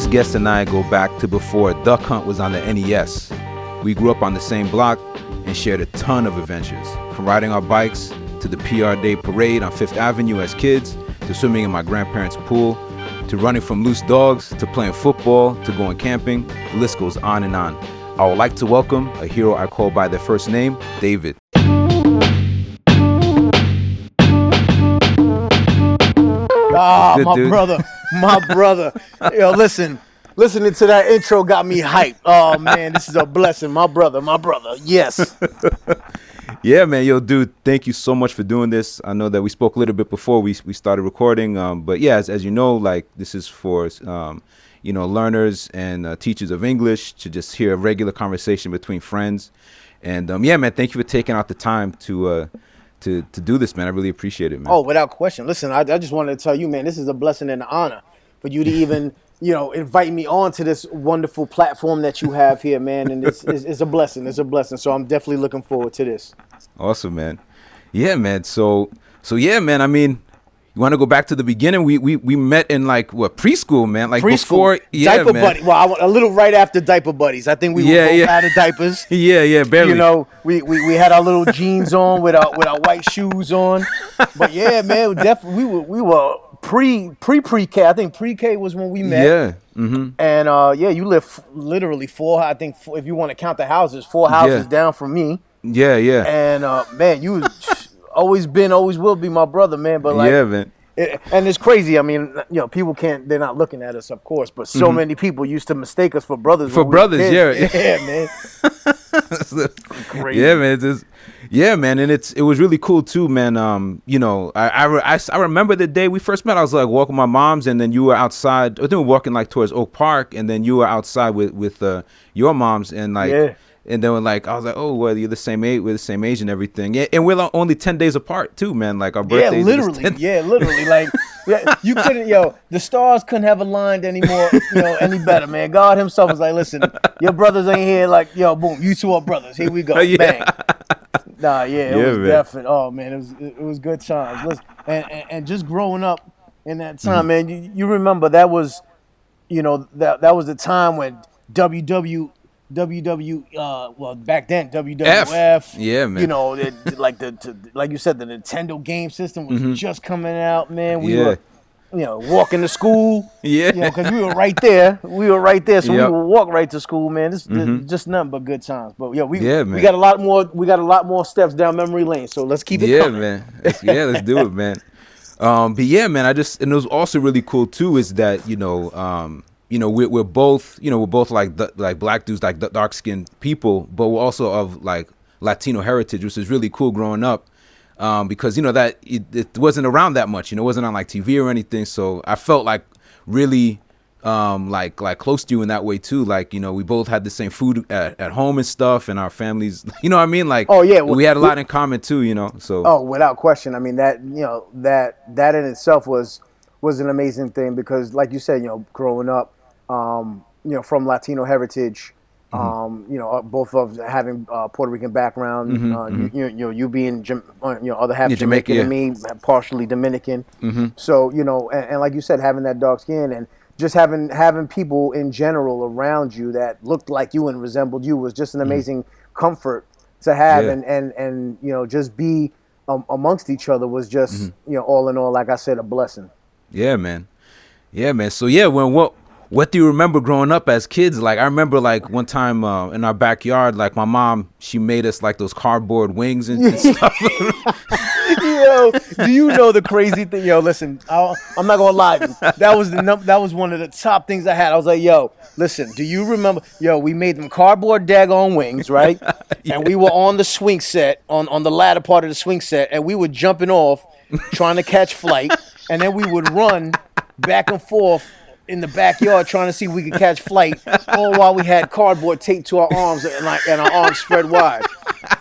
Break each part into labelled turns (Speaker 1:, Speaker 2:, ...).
Speaker 1: this guest and I go back to before Duck Hunt was on the NES. We grew up on the same block and shared a ton of adventures, from riding our bikes to the PR Day parade on Fifth Avenue as kids, to swimming in my grandparents' pool, to running from loose dogs, to playing football, to going camping. The list goes on and on. I would like to welcome a hero I call by their first name, David.
Speaker 2: Ah, my
Speaker 1: dude.
Speaker 2: brother, my brother. Yo, listen, listening to that intro got me hyped. Oh man, this is a blessing, my brother, my brother. Yes.
Speaker 1: Yeah, man, yo, dude, thank you so much for doing this. I know that we spoke a little bit before we we started recording, um, but yeah, as, as you know, like this is for um, you know learners and uh, teachers of English to just hear a regular conversation between friends. And um, yeah, man, thank you for taking out the time to uh, to to do this, man. I really appreciate it, man.
Speaker 2: Oh, without question. Listen, I, I just wanted to tell you, man, this is a blessing and an honor for you to even, you know, invite me on to this wonderful platform that you have here, man. And it's, it's, it's a blessing. It's a blessing. So I'm definitely looking forward to this.
Speaker 1: Awesome, man. Yeah, man. So so yeah, man. I mean, you want to go back to the beginning? We we we met in like what preschool, man. Like
Speaker 2: Preschool,
Speaker 1: before, yeah,
Speaker 2: diaper
Speaker 1: man.
Speaker 2: buddy. Well, I, a little right after diaper buddies. I think we
Speaker 1: Yeah,
Speaker 2: were both
Speaker 1: yeah.
Speaker 2: out of diapers.
Speaker 1: Yeah, yeah, barely.
Speaker 2: You know, we, we, we had our little jeans on with our with our white shoes on. But yeah, man, definitely we were we were pre pre pre K. I think pre K was when we met.
Speaker 1: yeah. Mm-hmm.
Speaker 2: And uh, yeah, you live f- literally four. I think four, if you want to count the houses, four houses
Speaker 1: Yeah.
Speaker 2: down from me.
Speaker 1: Yeah, yeah.
Speaker 2: And uh, man, you always been, always will be my brother, man. But like,
Speaker 1: yeah, man.
Speaker 2: it, and it's crazy. I mean, you know, people can't. They're not looking at us, of course. But so many people used to mistake us for brothers.
Speaker 1: Mm-hmm. For
Speaker 2: when we were
Speaker 1: brothers, yeah.
Speaker 2: yeah, man. Crazy.
Speaker 1: Yeah, man. It's just, yeah, man, and it's it was really cool too, man. Um, you know, I I, re- I I remember the day we first met. I was like walking my mom's, and then you were outside. I think we were walking like towards Oak Park, and then you were outside with with uh, your mom's, and like.
Speaker 2: Yeah.
Speaker 1: And then like I was like, oh, well, you're the same age, we're the same age and everything. Yeah, and we're only ten days apart too, man. Like our
Speaker 2: Yeah,
Speaker 1: birthdays. just
Speaker 2: literally.
Speaker 1: 10
Speaker 2: Yeah, literally. Like, yeah, you couldn't, yo, the stars couldn't have aligned anymore, you know, any better, man. God Himself was like, listen, your brothers ain't here. Like, yo, boom, you two are brothers. Here we go,
Speaker 1: Yeah.
Speaker 2: bang. Nah, yeah, it
Speaker 1: Yeah,
Speaker 2: was
Speaker 1: man.
Speaker 2: definitely. Oh man, it was it was good times. Listen, and, and and just growing up in that
Speaker 1: Mm-hmm.
Speaker 2: time, man, you, you remember that was, you know, that that was the time when WW. WW, uh, well, back then WWF,
Speaker 1: Yeah, man.
Speaker 2: You know, it, like the, to, like you said, the Nintendo game system was just coming out, man. We
Speaker 1: Mm-hmm. Yeah.
Speaker 2: were, you know, walking to school.
Speaker 1: Yeah.
Speaker 2: you know, because we were right there. We were right there, so
Speaker 1: Yep.
Speaker 2: we would walk right to school, man. This, this just nothing but good times. But yeah, we
Speaker 1: Yeah,
Speaker 2: we got a lot more. We got a lot more steps down memory lane. So let's keep it
Speaker 1: yeah,
Speaker 2: coming.
Speaker 1: man. Let's- yeah, let's do it, man. Um, but yeah, man, I just and it was also really cool too is that you know, um, you know, we're, we're both you know we're both like th- like black dudes, like dark skinned people, but we're also of like Latino heritage, which is really cool growing up. Um, because you know that it, it wasn't around that much, you know, it wasn't on like TV or anything. So I felt like really um like like close to you in that way too like you know we both had the same food at, at home and stuff and our families you know what i mean like
Speaker 2: Oh, yeah, well,
Speaker 1: we had a
Speaker 2: we-
Speaker 1: lot in common too you know so
Speaker 2: Oh, without question. I mean that you know that that in itself was was an amazing thing because, like you said, you know, growing up, um, you know, from Latino heritage,
Speaker 1: Mm-hmm.
Speaker 2: um, you know, uh, both of having uh, Puerto Rican background, uh, you, you, you know, you being uh, you know other half
Speaker 1: Mm-hmm, Yeah, Jamaican,
Speaker 2: Jamaican and me, partially Dominican. So you know, and, and like you said, having that dark skin and just having having people in general around you that looked like you and resembled you was just an amazing comfort to have
Speaker 1: Yeah.
Speaker 2: and and and you know just be um, amongst each other was just you know all in all like I said a blessing.
Speaker 1: Yeah, man. Yeah, man. So yeah, when what what do you remember growing up as kids? Like I remember like one time uh, in our backyard, like my mom, she made us like those cardboard wings and, and stuff.
Speaker 2: yo, do you know the crazy thing? Yo, listen, I, I'm not gonna lie. That was the num- that was one of the top things I had. I was like, yo, listen, do you remember? Yo, we made them cardboard daggone wings, right? And we were on the swing set, on on the latter part of the swing set, and we were jumping off, trying to catch flight, and then we would run back and forth. In the backyard, trying to see if we could catch flight, all while we had cardboard taped to our arms and like and our arms spread wide.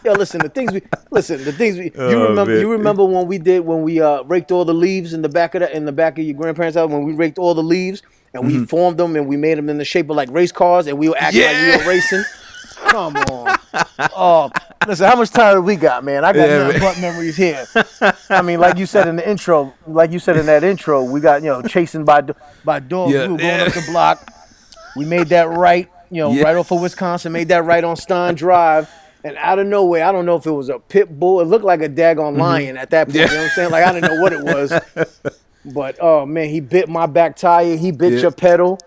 Speaker 2: Yo, listen, the things we listen, the things we you
Speaker 1: Oh,
Speaker 2: remember
Speaker 1: man.
Speaker 2: you remember when we did when we uh, raked all the leaves in the back of the in the back of your grandparents' house when we raked all the leaves and we formed them and we made them in the shape of like race cars and we were acting like we were racing. Come on. Oh, listen, how much time do we got, man? I got
Speaker 1: Yeah,
Speaker 2: nothing
Speaker 1: man.
Speaker 2: but memories here. I mean, like you said in the intro, like you said in that intro, we got you know chasing by by dogs.
Speaker 1: Yeah,
Speaker 2: we were going
Speaker 1: yeah.
Speaker 2: up the block. We made that right, you know,
Speaker 1: Yeah.
Speaker 2: right off of Wisconsin. Made that right on Stein Drive. And out of nowhere, I don't know if it was a pit bull. It looked like a daggone lion at that point.
Speaker 1: Mm-hmm.
Speaker 2: You know what I'm saying? Like I didn't know what it was. But oh man, he bit my back tire. He bit your pedal.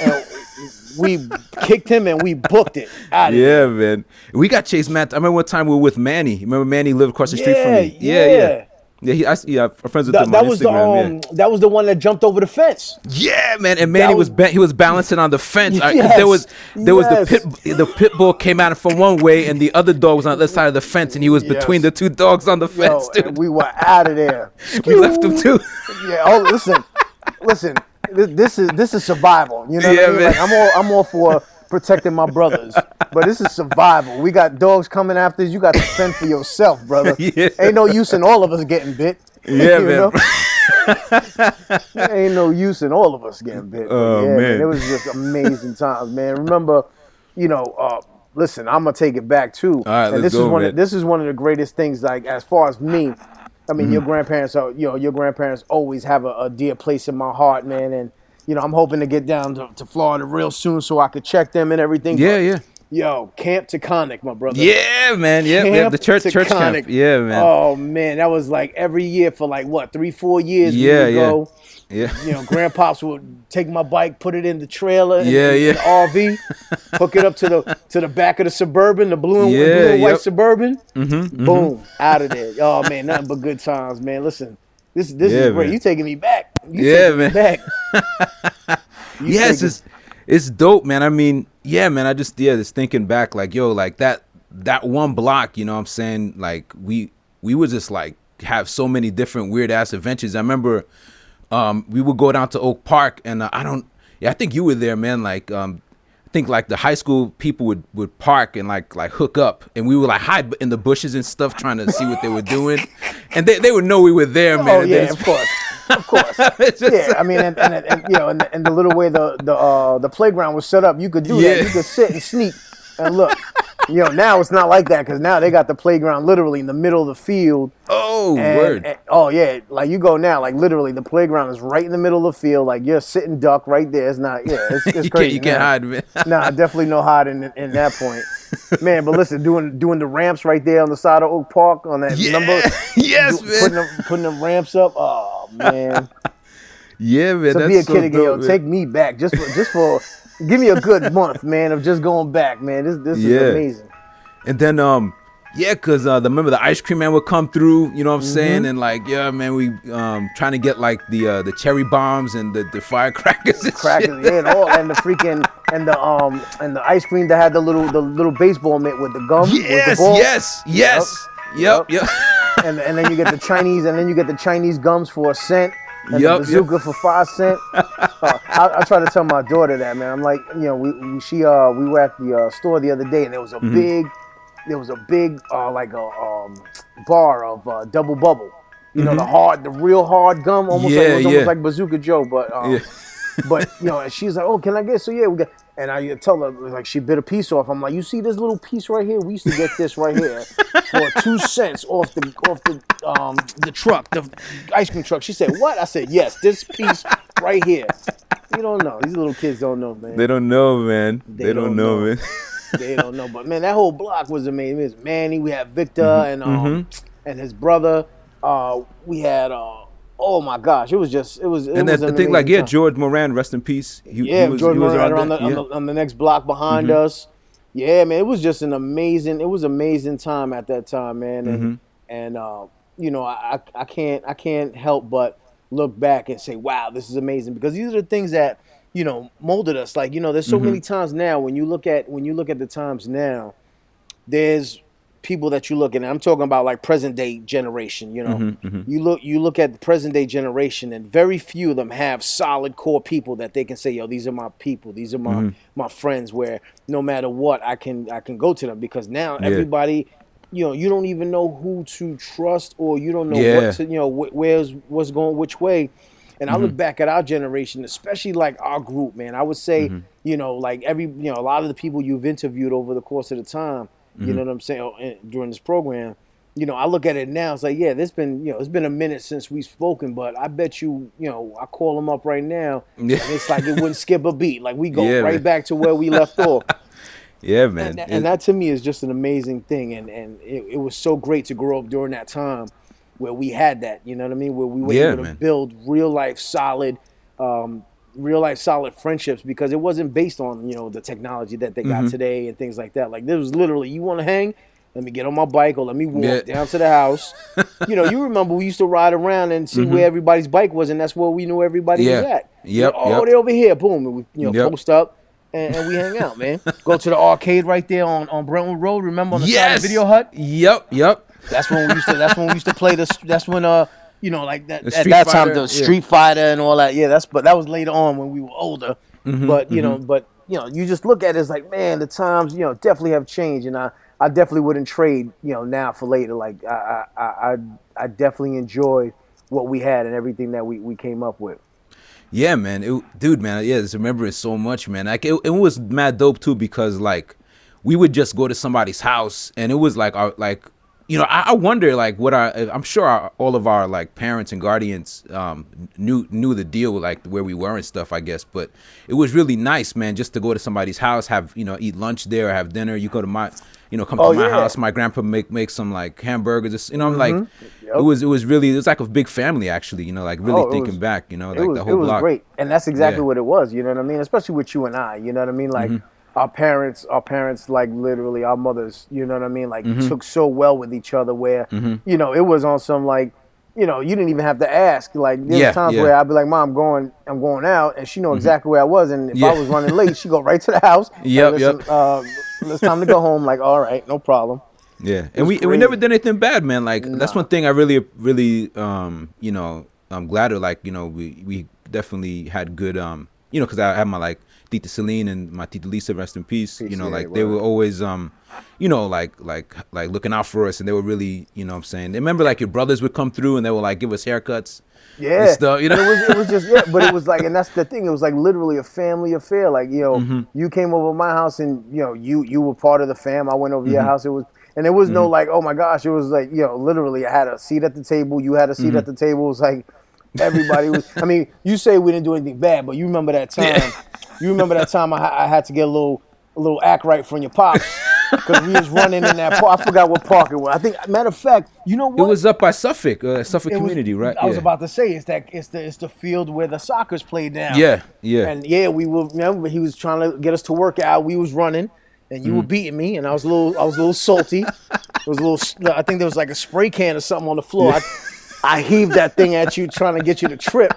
Speaker 2: And we kicked him and we booked it. Out of
Speaker 1: Yeah, man. We got Chase Matt. I remember one time we were with Manny. Remember Manny lived across the street from me. Yeah,
Speaker 2: yeah.
Speaker 1: yeah. Yeah, he, I, yeah, I'm friends with
Speaker 2: That,
Speaker 1: him
Speaker 2: that
Speaker 1: on
Speaker 2: was the
Speaker 1: Instagram.
Speaker 2: um, that was the one that jumped over the fence.
Speaker 1: yeah. yeah, man. And Manny
Speaker 2: That
Speaker 1: was,
Speaker 2: was-
Speaker 1: ba- he was balancing on the fence. I-
Speaker 2: Yes,
Speaker 1: there was there was the pit the pit bull came out from one way and the other dog was on the other side of the fence and he was between the two dogs on the
Speaker 2: Yo,
Speaker 1: fence, dude.
Speaker 2: and we were out of there.
Speaker 1: we left him too.
Speaker 2: Yeah. Oh, listen, listen. This, this is this is survival. You know
Speaker 1: Yeah,
Speaker 2: what I mean? like, I'm all I'm all for protecting my brothers, but this is survival. We got dogs coming after us. You got to fend for yourself, brother.
Speaker 1: Yeah.
Speaker 2: Ain't no use in all of us getting bit.
Speaker 1: Yeah,
Speaker 2: You
Speaker 1: man.
Speaker 2: Ain't no use in all of us getting bit.
Speaker 1: Oh,
Speaker 2: yeah,
Speaker 1: man.
Speaker 2: It was just amazing times, man. Remember, you know, uh, listen, I'm gonna take it back too.
Speaker 1: All right,
Speaker 2: and this
Speaker 1: go,
Speaker 2: is one
Speaker 1: man.
Speaker 2: of this is one of the greatest things, like as far as me. I mean,
Speaker 1: Mm-hmm.
Speaker 2: your grandparents are, you know, your grandparents always have a, a dear place in my heart, man. And you know, I'm hoping to get down to, to Florida real soon so I could check them and everything.
Speaker 1: Yeah,
Speaker 2: But,
Speaker 1: yeah.
Speaker 2: Yo, Camp Taconic, my brother.
Speaker 1: Yeah, man. Yeah, yeah.
Speaker 2: Camp
Speaker 1: The church church camp. Yeah, man.
Speaker 2: Oh man, that was like every year for like what three, four years. we
Speaker 1: Yeah,
Speaker 2: would
Speaker 1: yeah.
Speaker 2: go.
Speaker 1: Yeah.
Speaker 2: You know, grandpops would take my bike, put it in the trailer,
Speaker 1: Yeah, yeah.
Speaker 2: RV, hook it up to the to the back of the suburban, the blue and,
Speaker 1: Yeah,
Speaker 2: blue and white suburban. Mm-hmm, Boom, out of there. Oh man, nothing but good times, man. Listen, this this
Speaker 1: Yeah,
Speaker 2: is great.
Speaker 1: man.
Speaker 2: You taking me back? You
Speaker 1: Yeah,
Speaker 2: taking me
Speaker 1: man.
Speaker 2: back.
Speaker 1: Yes,
Speaker 2: taking-
Speaker 1: it's it's dope, man. I mean, yeah, man. I just yeah, just thinking back, like yo, like that that one block. You know, what I'm saying like we we would just like have so many different weird ass adventures. I remember um we would go down to Oak Park, and uh, I don't. Yeah, I think you were there, man. Like um. I think like the high school people would, would park and like like hook up and we would like hide in the bushes and stuff trying to see what they were doing and they, they would know we were there man
Speaker 2: Oh yeah,
Speaker 1: then
Speaker 2: of course, of course. Yeah, I mean, and, and, and you know, and, and the little way the the uh, the playground was set up, you could do
Speaker 1: Yeah.
Speaker 2: that. You could sit and sneak and look. You know, now it's not like that because now they got the playground literally in the middle of the field.
Speaker 1: Oh
Speaker 2: And-
Speaker 1: word
Speaker 2: and- oh yeah, like you go now, like literally the playground is right in the middle of the field. Like you're sitting duck right there. It's not. Yeah, it's, it's
Speaker 1: you can't
Speaker 2: crazy.
Speaker 1: you can't hide man
Speaker 2: Nah, definitely no hiding in, in that point, man. But listen, doing doing the ramps right there on the side of Oak Park on that
Speaker 1: Yeah.
Speaker 2: number,
Speaker 1: Yes,
Speaker 2: do-
Speaker 1: man.
Speaker 2: putting them putting them ramps up. Oh man,
Speaker 1: Yeah, man.
Speaker 2: to
Speaker 1: that's
Speaker 2: be a
Speaker 1: so
Speaker 2: kid again, yo,
Speaker 1: man.
Speaker 2: take me back just for just for give me a good month, man, of just going back, man. This this
Speaker 1: Yeah.
Speaker 2: is amazing.
Speaker 1: And then, um, yeah, cause uh, the remember the ice cream man would come through. You know what I'm
Speaker 2: Mm-hmm.
Speaker 1: saying? And like, yeah, man, we um trying to get like the uh, the cherry bombs and the, the firecrackers. And
Speaker 2: Crackers, yeah, and all, and the freaking and the um and the ice cream that had the little the little baseball mitt with the gum. with the
Speaker 1: Yes,
Speaker 2: ball.
Speaker 1: yes, yes. Yep, yep.
Speaker 2: and and then you get the Chinese, and then you get the Chinese gums for a cent, and
Speaker 1: Yup,
Speaker 2: the bazooka for five cent. Uh, I, I try to tell my daughter that, man. I'm like, you know, we, we she uh we were at the uh, store the other day, and there was a
Speaker 1: Mm-hmm.
Speaker 2: big, there was a big uh like a um bar of uh, double bubble. You know, the hard, the real hard gum, almost like
Speaker 1: Mm-hmm. Yeah,
Speaker 2: was
Speaker 1: yeah.
Speaker 2: almost like Bazooka Joe, but um,
Speaker 1: Yeah.
Speaker 2: but you know, and she's like, "Oh, can I get?" So yeah, we got. And I tell her like she bit a piece off. I'm like, "You see this little piece right here? We used to get this right here for two cents off the off the um the truck, the ice cream truck." She said, "What?" I said, "Yes, this piece right here." You don't know. These little kids don't know, man.
Speaker 1: They don't know, man. They,
Speaker 2: They
Speaker 1: don't,
Speaker 2: don't
Speaker 1: know,
Speaker 2: know.
Speaker 1: man.
Speaker 2: They don't know. But man, that whole block was amazing. It was Manny. We had Victor
Speaker 1: Mm-hmm.
Speaker 2: and um and his brother. Uh, we had uh oh my gosh, it was just it was. It
Speaker 1: and
Speaker 2: was
Speaker 1: that,
Speaker 2: an
Speaker 1: the thing, like, yeah,
Speaker 2: time.
Speaker 1: George Moran, rest in peace. He,
Speaker 2: Yeah,
Speaker 1: he was,
Speaker 2: George
Speaker 1: he was
Speaker 2: Moran on the, on,
Speaker 1: yeah. Mm-hmm.
Speaker 2: the on the next block behind us. Yeah, man, it was just an amazing. It was amazing time at that time, man. And
Speaker 1: Mm-hmm.
Speaker 2: and uh, you know, I I I can't I can't help but look back and say, wow, this is amazing because these are the things that you know molded us. Like you know, there's so
Speaker 1: Mm-hmm.
Speaker 2: many times now when you look at when you look at the times now, there's people that you look at. and I'm talking about like present day generation. You know,
Speaker 1: Mm-hmm,
Speaker 2: you look you look at the present day generation, and very few of them have solid core people that they can say, "Yo, these are my people. These are my
Speaker 1: Mm-hmm.
Speaker 2: my friends." Where no matter what, I can I can go to them because now
Speaker 1: Yeah.
Speaker 2: everybody. You know, you don't even know who to trust, or you don't know
Speaker 1: Yeah.
Speaker 2: what to, you know, wh- where's what's going which way. And I
Speaker 1: Mm-hmm.
Speaker 2: look back at our generation, especially like our group, man. I would say,
Speaker 1: Mm-hmm.
Speaker 2: you know, like every, you know, a lot of the people you've interviewed over the course of the time,
Speaker 1: Mm-hmm.
Speaker 2: you know what I'm saying, or, during this program, you know, I look at it now. It's like, yeah, there's been, you know, it's been a minute since we've spoken, but I bet you, you know, I call them up right now. And it's like it wouldn't skip a beat. Like we go
Speaker 1: Yeah,
Speaker 2: right
Speaker 1: man.
Speaker 2: back to where we left off.
Speaker 1: Yeah, man.
Speaker 2: And, and that to me is just an amazing thing. And and it, it was so great to grow up during that time where we had that. You know what I mean? Where we were
Speaker 1: Yeah,
Speaker 2: able to
Speaker 1: man.
Speaker 2: build real life solid, um, real life solid friendships because it wasn't based on you know the technology that they
Speaker 1: Mm-hmm.
Speaker 2: got today and things like that. Like this was literally you want to hang. Let me get on my bike or let me walk
Speaker 1: Yeah.
Speaker 2: down to the house. you know, you remember we used to ride around and see where everybody's bike was, and that's where we knew everybody was
Speaker 1: Mm-hmm. Yeah.
Speaker 2: at. You
Speaker 1: Yep,
Speaker 2: know, Oh,
Speaker 1: yep.
Speaker 2: they're over here. Boom. And we, you know,
Speaker 1: Yep.
Speaker 2: post up and, and we hang out, man. Go to the arcade right there on, on Brentwood Road. Remember on the side of the video hut?
Speaker 1: Yep. Yep.
Speaker 2: That's when we used to. That's when we used to play the. That's when uh, you know, like that
Speaker 1: The
Speaker 2: at that time the
Speaker 1: yeah.
Speaker 2: Street Fighter and all that. Yeah, that's but that was later on when we were older.
Speaker 1: Mm-hmm,
Speaker 2: but you know, but you know, you just look at it as like, man, the times you know definitely have changed, and I I definitely wouldn't trade you know now for later. Like I I I, I, I definitely enjoyed what we had and everything that we we came up with.
Speaker 1: Yeah, man. It, dude, man. Yeah, I just remember it so much, man. Like it, it was mad dope too because like we would just go to somebody's house and it was like our like you know I, I wonder like what our I'm sure our, all of our like parents and guardians um knew knew the deal like where we were and stuff I guess but it was really nice man just to go to somebody's house have you know eat lunch there have dinner you go to my you know come
Speaker 2: Oh,
Speaker 1: to my
Speaker 2: yeah.
Speaker 1: house my grandpa make make some like hamburgers you know I'm like
Speaker 2: Mm-hmm. Yep.
Speaker 1: it was it was really it was like a big family actually you know like really
Speaker 2: Oh,
Speaker 1: thinking
Speaker 2: was-
Speaker 1: back you know like
Speaker 2: was,
Speaker 1: the whole it
Speaker 2: was
Speaker 1: block
Speaker 2: great, and that's exactly
Speaker 1: Yeah.
Speaker 2: what it was. You know what I mean? Especially with you and I. You know what I mean? Like
Speaker 1: Mm-hmm.
Speaker 2: Our parents, our parents, like literally our mothers. You know what I mean? Like
Speaker 1: Mm-hmm.
Speaker 2: took so well with each other. Where you know it was on some like. You know, you didn't even have to ask. Like there's
Speaker 1: Yeah,
Speaker 2: times
Speaker 1: yeah.
Speaker 2: where I'd be like, "Mom, I'm going, I'm going out," and she know exactly where I was. And if I was running late, she go right to the house.
Speaker 1: Yep,
Speaker 2: listen,
Speaker 1: yep.
Speaker 2: Uh, it's time to go home. Like, all right, no problem.
Speaker 1: Yeah, and we and we never did anything bad, man. Like that's one thing I really, really, um, you know, I'm glad to Like you know, we we definitely had good, um, you know, because I had my like Tita Celine and my Tita Lisa, rest in peace.
Speaker 2: Peace,
Speaker 1: you know,
Speaker 2: yeah,
Speaker 1: like they
Speaker 2: word.
Speaker 1: were always, um, you know, like like like looking out for us, and they were really, you know, what I'm saying. They Remember, like your brothers would come through and they would like give us haircuts.
Speaker 2: Yeah,
Speaker 1: and stuff, you know?
Speaker 2: It was it was just yeah, but it was like, and that's the thing. It was like literally a family affair. Like you know,
Speaker 1: Mm-hmm.
Speaker 2: you came over my house, and you know, you you were part of the fam. I went over
Speaker 1: Mm-hmm.
Speaker 2: your house. It was, and there was no like, oh my gosh, it was like you know, literally, I had a seat at the table. You had a seat
Speaker 1: Mm-hmm.
Speaker 2: at the table. It was like everybody was. I mean, you say we didn't do anything bad, but you remember that time. You remember that time I, I had to get a little a little act right from your pops. Because we was running in that park. I forgot what park it was. I think, matter of fact, you know what?
Speaker 1: It was up by Suffolk, uh, Suffolk
Speaker 2: It was-
Speaker 1: community, right?
Speaker 2: I was about to say it's that it's the it's the field where the soccer's played now.
Speaker 1: Yeah, yeah.
Speaker 2: And yeah, we were remember he was trying to get us to work out. We was running, and you were
Speaker 1: Mm.
Speaker 2: beating me, and I was a little I was a little salty. it was a little. I think there was like a spray can or something on the floor. I, I heaved that thing at you, trying to get you to trip.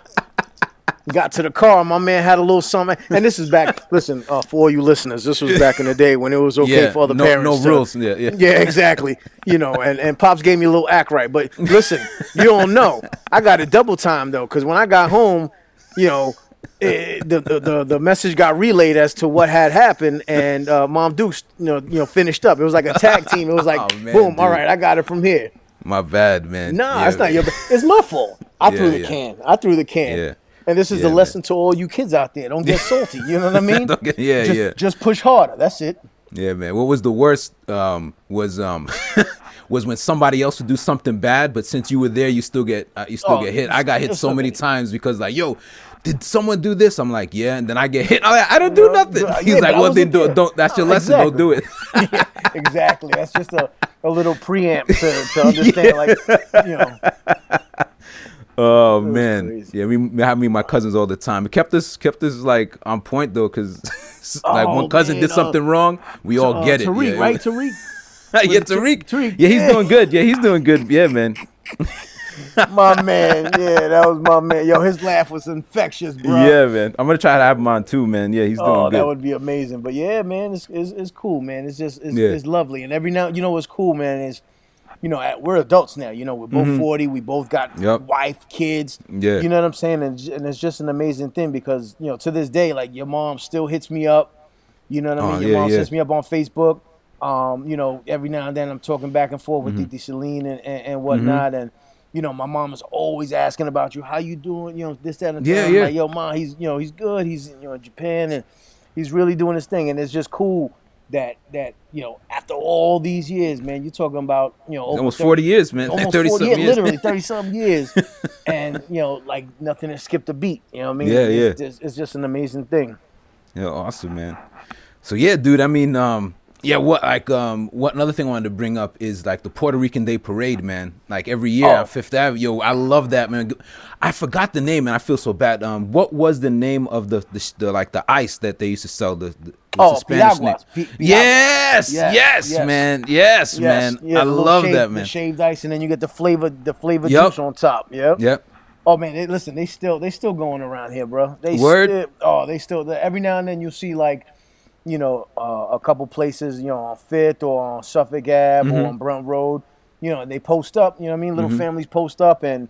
Speaker 2: Got to the car, my man had a little something, and this is back. Listen, uh, for all you listeners, this was back in the day when it was okay
Speaker 1: yeah,
Speaker 2: for other
Speaker 1: no,
Speaker 2: parents.
Speaker 1: no
Speaker 2: to-
Speaker 1: rules. Yeah, yeah.
Speaker 2: yeah, exactly. You know, and, and pops gave me a little act right. But listen, you don't know. I got a double time though, because when I got home, you know, eh, the, the the the message got relayed as to what had happened, and uh, Mom Dukes, you know, you know, finished up. It was like a tag team. It was like,
Speaker 1: Oh, man,
Speaker 2: boom, all
Speaker 1: dude.
Speaker 2: right, I got it from here.
Speaker 1: My bad, man.
Speaker 2: Nah,
Speaker 1: Yeah,
Speaker 2: it's not your. It's my fault. I threw the
Speaker 1: yeah.
Speaker 2: can. I threw the can.
Speaker 1: Yeah.
Speaker 2: And this is
Speaker 1: Yeah,
Speaker 2: a
Speaker 1: man.
Speaker 2: lesson to all you kids out there. Don't get salty. You know what I mean?
Speaker 1: Get- yeah,
Speaker 2: just,
Speaker 1: yeah.
Speaker 2: Just push harder. That's it.
Speaker 1: Yeah, man. What was the worst um, was um, was when somebody else would do something bad, but since you were there, you still get uh, you still
Speaker 2: Oh,
Speaker 1: get hit. I got hit so many times because like, yo, did someone do this? I'm like, yeah, and then I get hit. I'm like, I don't do nothing. He's
Speaker 2: but
Speaker 1: like, well, then do, don't. That's your lesson. Don't do it.
Speaker 2: yeah, exactly. That's just a, a little preamp to, to understand, like, you know.
Speaker 1: Oh man, yeah, we, we have me and my cousins all the time. It kept us kept us like on point though, because like
Speaker 2: Oh,
Speaker 1: one cousin
Speaker 2: man,
Speaker 1: did
Speaker 2: uh,
Speaker 1: something wrong, we all
Speaker 2: Uh,
Speaker 1: get it.
Speaker 2: Tariq,
Speaker 1: yeah.
Speaker 2: right? Tariq.
Speaker 1: yeah, Tariq.
Speaker 2: Tariq,
Speaker 1: Yeah, he's
Speaker 2: yeah.
Speaker 1: doing good. Yeah, he's doing good. Yeah, man.
Speaker 2: My man. Yeah, that was my man. Yo, his laugh was infectious, bro.
Speaker 1: Yeah, man. I'm gonna try to have him on too, man. Yeah, he's doing
Speaker 2: Oh,
Speaker 1: good.
Speaker 2: that would be amazing. But yeah, man, it's, it's, it's cool, man. It's just it's,
Speaker 1: Yeah.
Speaker 2: it's lovely. And every now, you know, what's cool, man, is you know at- we're adults now. You know, we're both forty. We both got
Speaker 1: Mm-hmm. Yep.
Speaker 2: wife, kids.
Speaker 1: Yeah.
Speaker 2: You know what I'm saying? And, and it's just an amazing thing because you know to this day, like your mom still hits me up. You know what I
Speaker 1: Oh,
Speaker 2: mean? Your
Speaker 1: yeah,
Speaker 2: mom
Speaker 1: yeah.
Speaker 2: hits me up on Facebook. Um, you know, every now and then I'm talking back and forth
Speaker 1: Mm-hmm.
Speaker 2: with Titi Celine and, and, and whatnot. And you know, my mom is always asking about you. How you doing? You know, this, that, and the
Speaker 1: Yeah, yeah.
Speaker 2: Like, yo, mom, he's you know he's good. He's you know in Japan and he's really doing his thing. And it's just cool that that you know after all these years, man, you're talking about you know
Speaker 1: Almost
Speaker 2: 30
Speaker 1: forty years, man.
Speaker 2: almost
Speaker 1: Thirty
Speaker 2: 40
Speaker 1: something
Speaker 2: yeah,
Speaker 1: years.
Speaker 2: literally 30 something years and you know like nothing has skipped a beat you know what i mean
Speaker 1: Yeah,
Speaker 2: it's,
Speaker 1: yeah.
Speaker 2: Just, it's just an amazing thing
Speaker 1: Yeah, awesome, man. So yeah, dude. I mean, um, yeah. What like um, what another thing I wanted to bring up is like the Puerto Rican Day Parade, man. Like every year
Speaker 2: Oh.
Speaker 1: on Fifth Avenue. Yo, I love that, man. I forgot the name, and I feel so bad. Um, what was the name of the the, the like the ice that they used to sell? The, the
Speaker 2: Oh,
Speaker 1: the Spanish name?
Speaker 2: Piraguas.
Speaker 1: Yes,
Speaker 2: Yes,
Speaker 1: yes,
Speaker 2: yes.
Speaker 1: man, yes, man.
Speaker 2: yeah,
Speaker 1: I love
Speaker 2: shaved-
Speaker 1: that,
Speaker 2: the
Speaker 1: man.
Speaker 2: shaved ice and then you get the flavor the flavor
Speaker 1: Yup.
Speaker 2: juice on top yeah
Speaker 1: Yep.
Speaker 2: oh man they, listen they still they still going around here bro they
Speaker 1: Word.
Speaker 2: still, oh they still every now and then you see like you know uh, a couple places you know on fifth or on suffolk ave
Speaker 1: Mm-hmm.
Speaker 2: or on brunt road you know they post up you know what i mean little families post up and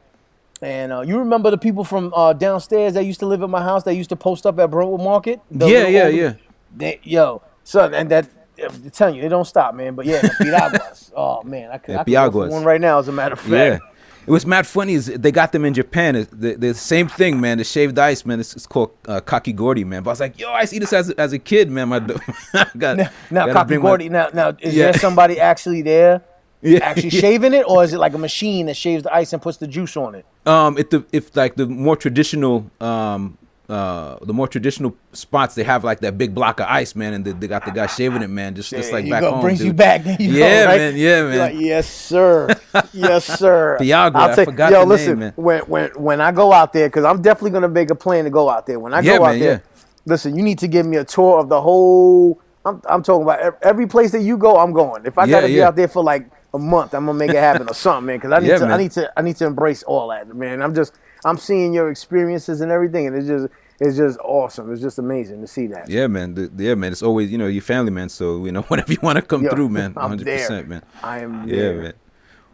Speaker 2: and uh, you remember the people from uh, downstairs that used to live at my house that used to post up at Brentwood Market? The
Speaker 1: Yeah, yeah,
Speaker 2: older-
Speaker 1: yeah.
Speaker 2: They, yo, son, and that I'm telling you, it don't stop, man. But yeah, the piraguas. oh man, I could, I could one right now. As a matter of fact.
Speaker 1: Yeah. It was mad funny. Is they got them in Japan. It's the, the same thing, man. The shaved ice, man. It's, it's called uh, kakigori, man. But I was like, yo, I used to eat this as, a- as a kid, man. My I got
Speaker 2: Now, now
Speaker 1: bring my-
Speaker 2: Gordy. Now, now, is
Speaker 1: Yeah.
Speaker 2: there somebody actually there,
Speaker 1: Yeah,
Speaker 2: actually
Speaker 1: yeah.
Speaker 2: shaving it, or is it like a machine that shaves the ice and puts the juice on it?
Speaker 1: Um, if the if like the more traditional um uh the more traditional spots they have like that big block of ice, man, and they, they got the guy shaving it, man. Just just like
Speaker 2: you
Speaker 1: back
Speaker 2: go,
Speaker 1: home,
Speaker 2: brings
Speaker 1: dude.
Speaker 2: you back. You
Speaker 1: Yeah,
Speaker 2: go, right?
Speaker 1: man, yeah, man.
Speaker 2: like, yes, sir. yes, sir.
Speaker 1: Piragua,
Speaker 2: I'll
Speaker 1: I forgot
Speaker 2: yo,
Speaker 1: the name,
Speaker 2: listen,
Speaker 1: man.
Speaker 2: when when when I go out there, because I'm definitely gonna make a plan to go out there. When I
Speaker 1: Yeah,
Speaker 2: go out there,
Speaker 1: yeah.
Speaker 2: listen, you need to give me a tour of the whole. I'm I'm talking about every place that you go. I'm going. If I
Speaker 1: Yeah,
Speaker 2: gotta be out there for like a month, I'm gonna make it happen or something, man. Because I need to I need to I need to embrace all that, man. I'm just I'm seeing your experiences and everything, and it's just it's just awesome. It's just amazing to see that.
Speaker 1: Yeah, man. The, yeah, man. It's always you know your family, man. So you know whenever you want to come
Speaker 2: Yo,
Speaker 1: through, man.
Speaker 2: I'm
Speaker 1: 100,
Speaker 2: there.
Speaker 1: percent man.
Speaker 2: I am
Speaker 1: Yeah,
Speaker 2: there.
Speaker 1: man.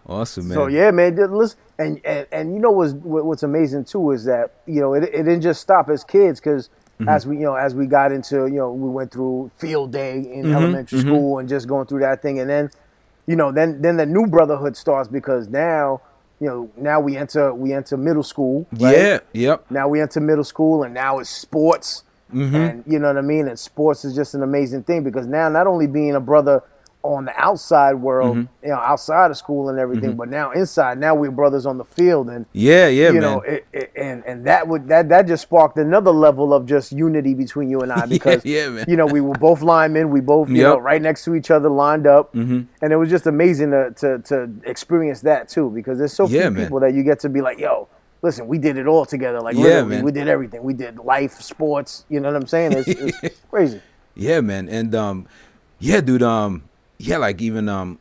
Speaker 1: Awesome, man.
Speaker 2: So yeah, man. Listen, and, and and you know what's what's amazing too is that you know it, it didn't just stop as kids because
Speaker 1: Mm-hmm.
Speaker 2: as we you know as we got into you know we went through field day in
Speaker 1: Mm-hmm,
Speaker 2: elementary school and just going through that thing and then you know then then the new brotherhood starts because now you know now we enter we enter middle school. right?
Speaker 1: Yeah. Yep.
Speaker 2: Now we enter middle school and now it's sports.
Speaker 1: Mm-hmm.
Speaker 2: And you know what I mean? And sports is just an amazing thing because now not only being a brother on the outside world,
Speaker 1: Mm-hmm.
Speaker 2: you know, outside of school and everything, but now inside, now we're brothers on the field and
Speaker 1: Yeah. Yeah,
Speaker 2: you
Speaker 1: man.
Speaker 2: know, it, it, and and that would that that just sparked another level of just unity between you and I because
Speaker 1: yeah, man.
Speaker 2: you know we were both linemen, we both you
Speaker 1: Yep.
Speaker 2: know right next to each other, lined up, and it was just amazing to, to to experience that too because there's so few
Speaker 1: man.
Speaker 2: people that you get to be like, yo, listen, we did it all together, like
Speaker 1: Yeah, man.
Speaker 2: we did everything, we did life, sports, you know what I'm saying? It's, it's crazy.
Speaker 1: Yeah, man. And um yeah, dude, um yeah, like even um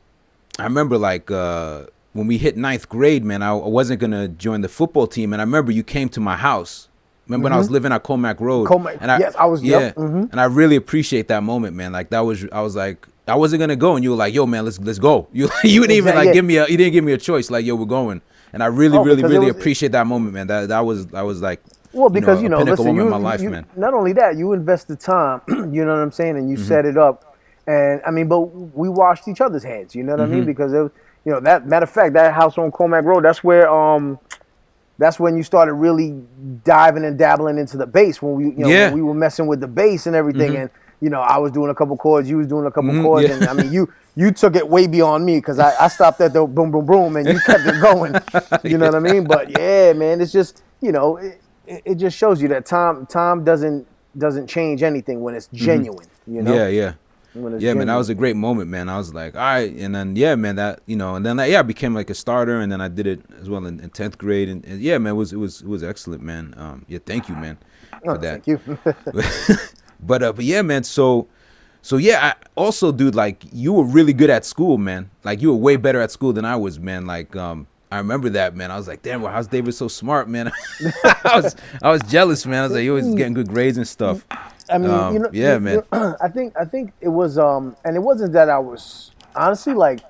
Speaker 1: I remember like uh when we hit ninth grade, man, I, I wasn't gonna join the football team and I remember you came to my house. Remember when I was living at Commack Road?
Speaker 2: Mm-hmm. Commack-
Speaker 1: and I,
Speaker 2: yes, I was-
Speaker 1: Yeah,
Speaker 2: yep, mhm.
Speaker 1: and I really appreciate that moment, man. Like that was, I was like, I wasn't gonna go, and you were like, "Yo, man, let's let's go." You you didn't even
Speaker 2: Exact-
Speaker 1: like give me a, you didn't give me a choice. Like, yo, we're going, and I really,
Speaker 2: Oh,
Speaker 1: really, really
Speaker 2: was-
Speaker 1: appreciate that moment, man. That that was that was like,
Speaker 2: Well, because you know,
Speaker 1: a pinnacle
Speaker 2: listen, you,
Speaker 1: in my life,
Speaker 2: you-
Speaker 1: man.
Speaker 2: not only that, you invest the time, you know what I'm saying, and you
Speaker 1: Mm-hmm.
Speaker 2: set it up, and I mean, but we washed each other's hands, you know what I
Speaker 1: Mm-hmm.
Speaker 2: mean? Because it, was- you know that matter of fact, that house on Commack Road, that's where um, that's when you started really diving and dabbling into the bass when we, you know,
Speaker 1: Yeah.
Speaker 2: we were messing with the bass and everything, and you know, I was doing a couple chords, you was doing a couple
Speaker 1: Mhm,
Speaker 2: chords,
Speaker 1: yeah.
Speaker 2: and I mean, you you took it way beyond me because I, I stopped at the boom boom boom and you kept it going. You know what I mean? But yeah, man, it's just you know, it, it just shows you that time time doesn't doesn't change anything when it's genuine. You know?
Speaker 1: Mm-hmm. yeah, yeah. Yeah, man, that was a great moment, man. I was like, all right, and then yeah, man, that you know, and then like, yeah, I became like a starter, and then I did it as well in, tenth grade, and, and yeah, man, it was it was it was excellent, man. Um, yeah, thank you, man, for
Speaker 2: Oh,
Speaker 1: that.
Speaker 2: Thank you.
Speaker 1: but uh, but yeah, man. So so yeah, I also, dude, like you were really good at school, man. Like you were way better at school than I was, man. Like um. I remember that, man. I was like, "Damn, well, how's David so smart, man?" I was, I was jealous, man. I was like, "He was getting good grades and stuff."
Speaker 2: I mean,
Speaker 1: Um,
Speaker 2: you know,
Speaker 1: yeah,
Speaker 2: you-
Speaker 1: man.
Speaker 2: you- I think I think it was, um, and it wasn't that I was honestly like.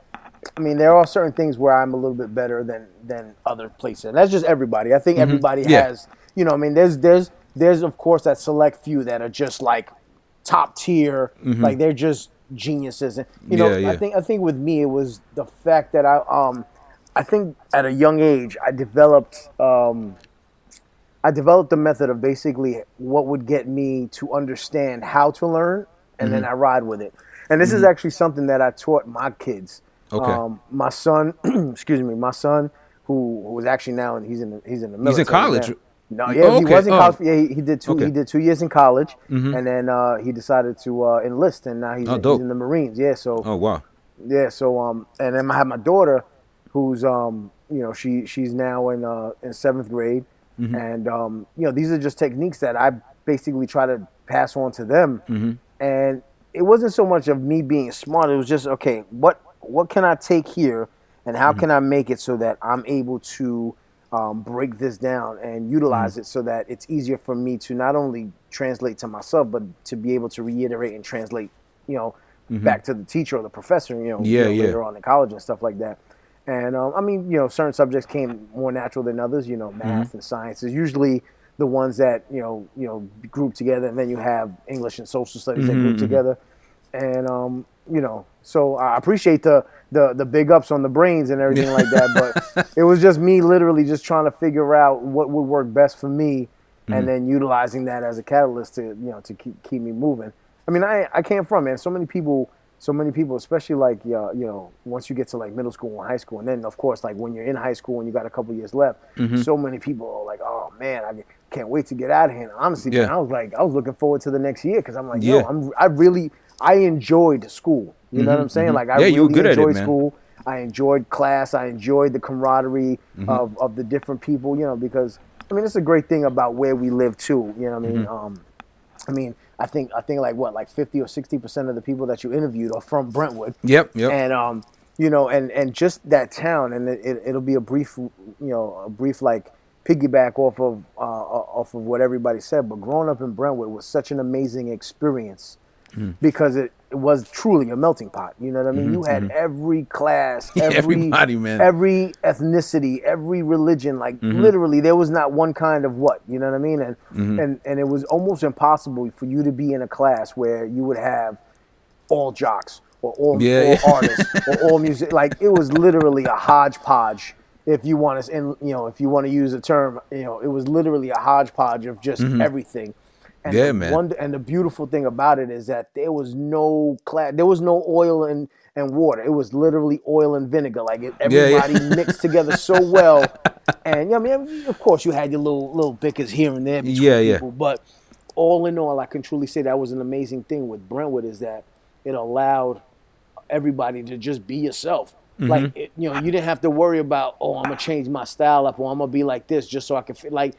Speaker 2: I mean, there are certain things where I'm a little bit better than than other places. And that's just everybody. I think everybody
Speaker 1: Mm-hmm. Yeah.
Speaker 2: has, you know. I mean, there's there's there's of course that select few that are just like top tier, like they're just geniuses. And you know,
Speaker 1: Mm-hmm. Yeah,
Speaker 2: I think I think with me it was the fact that I um I think at a young age I developed um I developed a method of basically what would get me to understand how to learn, and then I ride with it. And this is actually something that I taught my kids.
Speaker 1: Mm-hmm. Okay.
Speaker 2: Um, my son, excuse me, my son, who, who was actually now and he's in the, he's in the
Speaker 1: He's in college?
Speaker 2: now. No,
Speaker 1: Oh,
Speaker 2: yeah, he was in
Speaker 1: Oh.
Speaker 2: college. Yeah, he, he did two.
Speaker 1: Okay.
Speaker 2: He did two years in college,
Speaker 1: Mhm.
Speaker 2: and then uh, he decided to uh, enlist, and now he's,
Speaker 1: Oh,
Speaker 2: in, he's in the Marines. Yeah, so
Speaker 1: Oh wow.
Speaker 2: yeah, so um, and then I have my daughter, who's um, you know, she she's now in uh in seventh grade,
Speaker 1: Mm-hmm.
Speaker 2: and um, you know, these are just techniques that I basically try to pass on to them,
Speaker 1: Mm-hmm.
Speaker 2: and it wasn't so much of me being smart. It was just okay, what what can I take here, and how
Speaker 1: Mm-hmm.
Speaker 2: can I make it so that I'm able to um, break this down and utilize
Speaker 1: Mm-hmm.
Speaker 2: it so that it's easier for me to not only translate to myself, but to be able to reiterate and translate, you know, back to the teacher or the professor, you know,
Speaker 1: Mm-hmm. Yeah,
Speaker 2: you know,
Speaker 1: yeah.
Speaker 2: later on in college and stuff like that. And um, I mean, you know, certain subjects came more natural than others. You know, math
Speaker 1: Mm-hmm.
Speaker 2: and science is usually the ones that you know, you know, group together, and then you have English and social studies that
Speaker 1: Mm-hmm,
Speaker 2: group together. And um, you know, so I appreciate the the the big ups on the brains and everything like that. But it was just me literally just trying to figure out what would work best for me,
Speaker 1: Mm-hmm.
Speaker 2: and then utilizing that as a catalyst to you know to keep keep me moving. I mean, I I came from man. So many people, so many people, especially like uh, you know, once you get to like middle school and high school, and then of course like when you're in high school and you got a couple years left,
Speaker 1: Mm-hmm.
Speaker 2: so many people are like, oh man, I can't wait to get out of here. And honestly, man, I was like, I was looking forward to the next year because I'm like, yo,
Speaker 1: Yeah.
Speaker 2: I'm I really I enjoyed school. You know what I'm saying? Like I
Speaker 1: Mm-hmm, Yeah,
Speaker 2: really
Speaker 1: at it,
Speaker 2: enjoyed school. I enjoyed class. I enjoyed the camaraderie
Speaker 1: Mm-hmm.
Speaker 2: of, of the different people, you know, because I mean, it's a great thing about where we live too. You know what I mean?
Speaker 1: Mm-hmm.
Speaker 2: Um, I mean, I think I think like what, like 50 or 60 percent of the people that you interviewed are from Brentwood,
Speaker 1: Yep. Yep.
Speaker 2: and um, you know, and and just that town, and it, it, it'll be a brief, you know, a brief like piggyback off of uh, off of what everybody said. But growing up in Brentwood was such an amazing experience
Speaker 1: Hmm.
Speaker 2: because it, it was truly a melting pot. You know what I mean? You had every class, every,
Speaker 1: Mm-hmm, Everybody, man.
Speaker 2: every ethnicity, every religion. Like
Speaker 1: Mm-hmm.
Speaker 2: literally, there was not one kind of what. You know what I mean? And
Speaker 1: Mm-hmm.
Speaker 2: and and it was almost impossible for you to be in a class where you would have all jocks or all,
Speaker 1: Yeah,
Speaker 2: all
Speaker 1: yeah.
Speaker 2: artists or all music. Like it was literally a hodgepodge. If you want to, and you know, if you want to use a term, you know, it was literally a hodgepodge of just everything. And.
Speaker 1: Yeah, man.
Speaker 2: One, and the beautiful thing about it is that there was no class, there was no oil and and water. It was literally oil and vinegar. Like it,
Speaker 1: Yeah, yeah.
Speaker 2: everybody mixed together so well. And yeah, I mean, of course, you had your little little bickers here and there between
Speaker 1: Yeah, yeah.
Speaker 2: people, but all in all, I can truly say that was an amazing thing with Brentwood is that it allowed everybody to just be yourself.
Speaker 1: Mm-hmm.
Speaker 2: Like it, you know, you didn't have to worry about oh, I'm gonna change my style up or I'm gonna be like this just so I can fit. Like,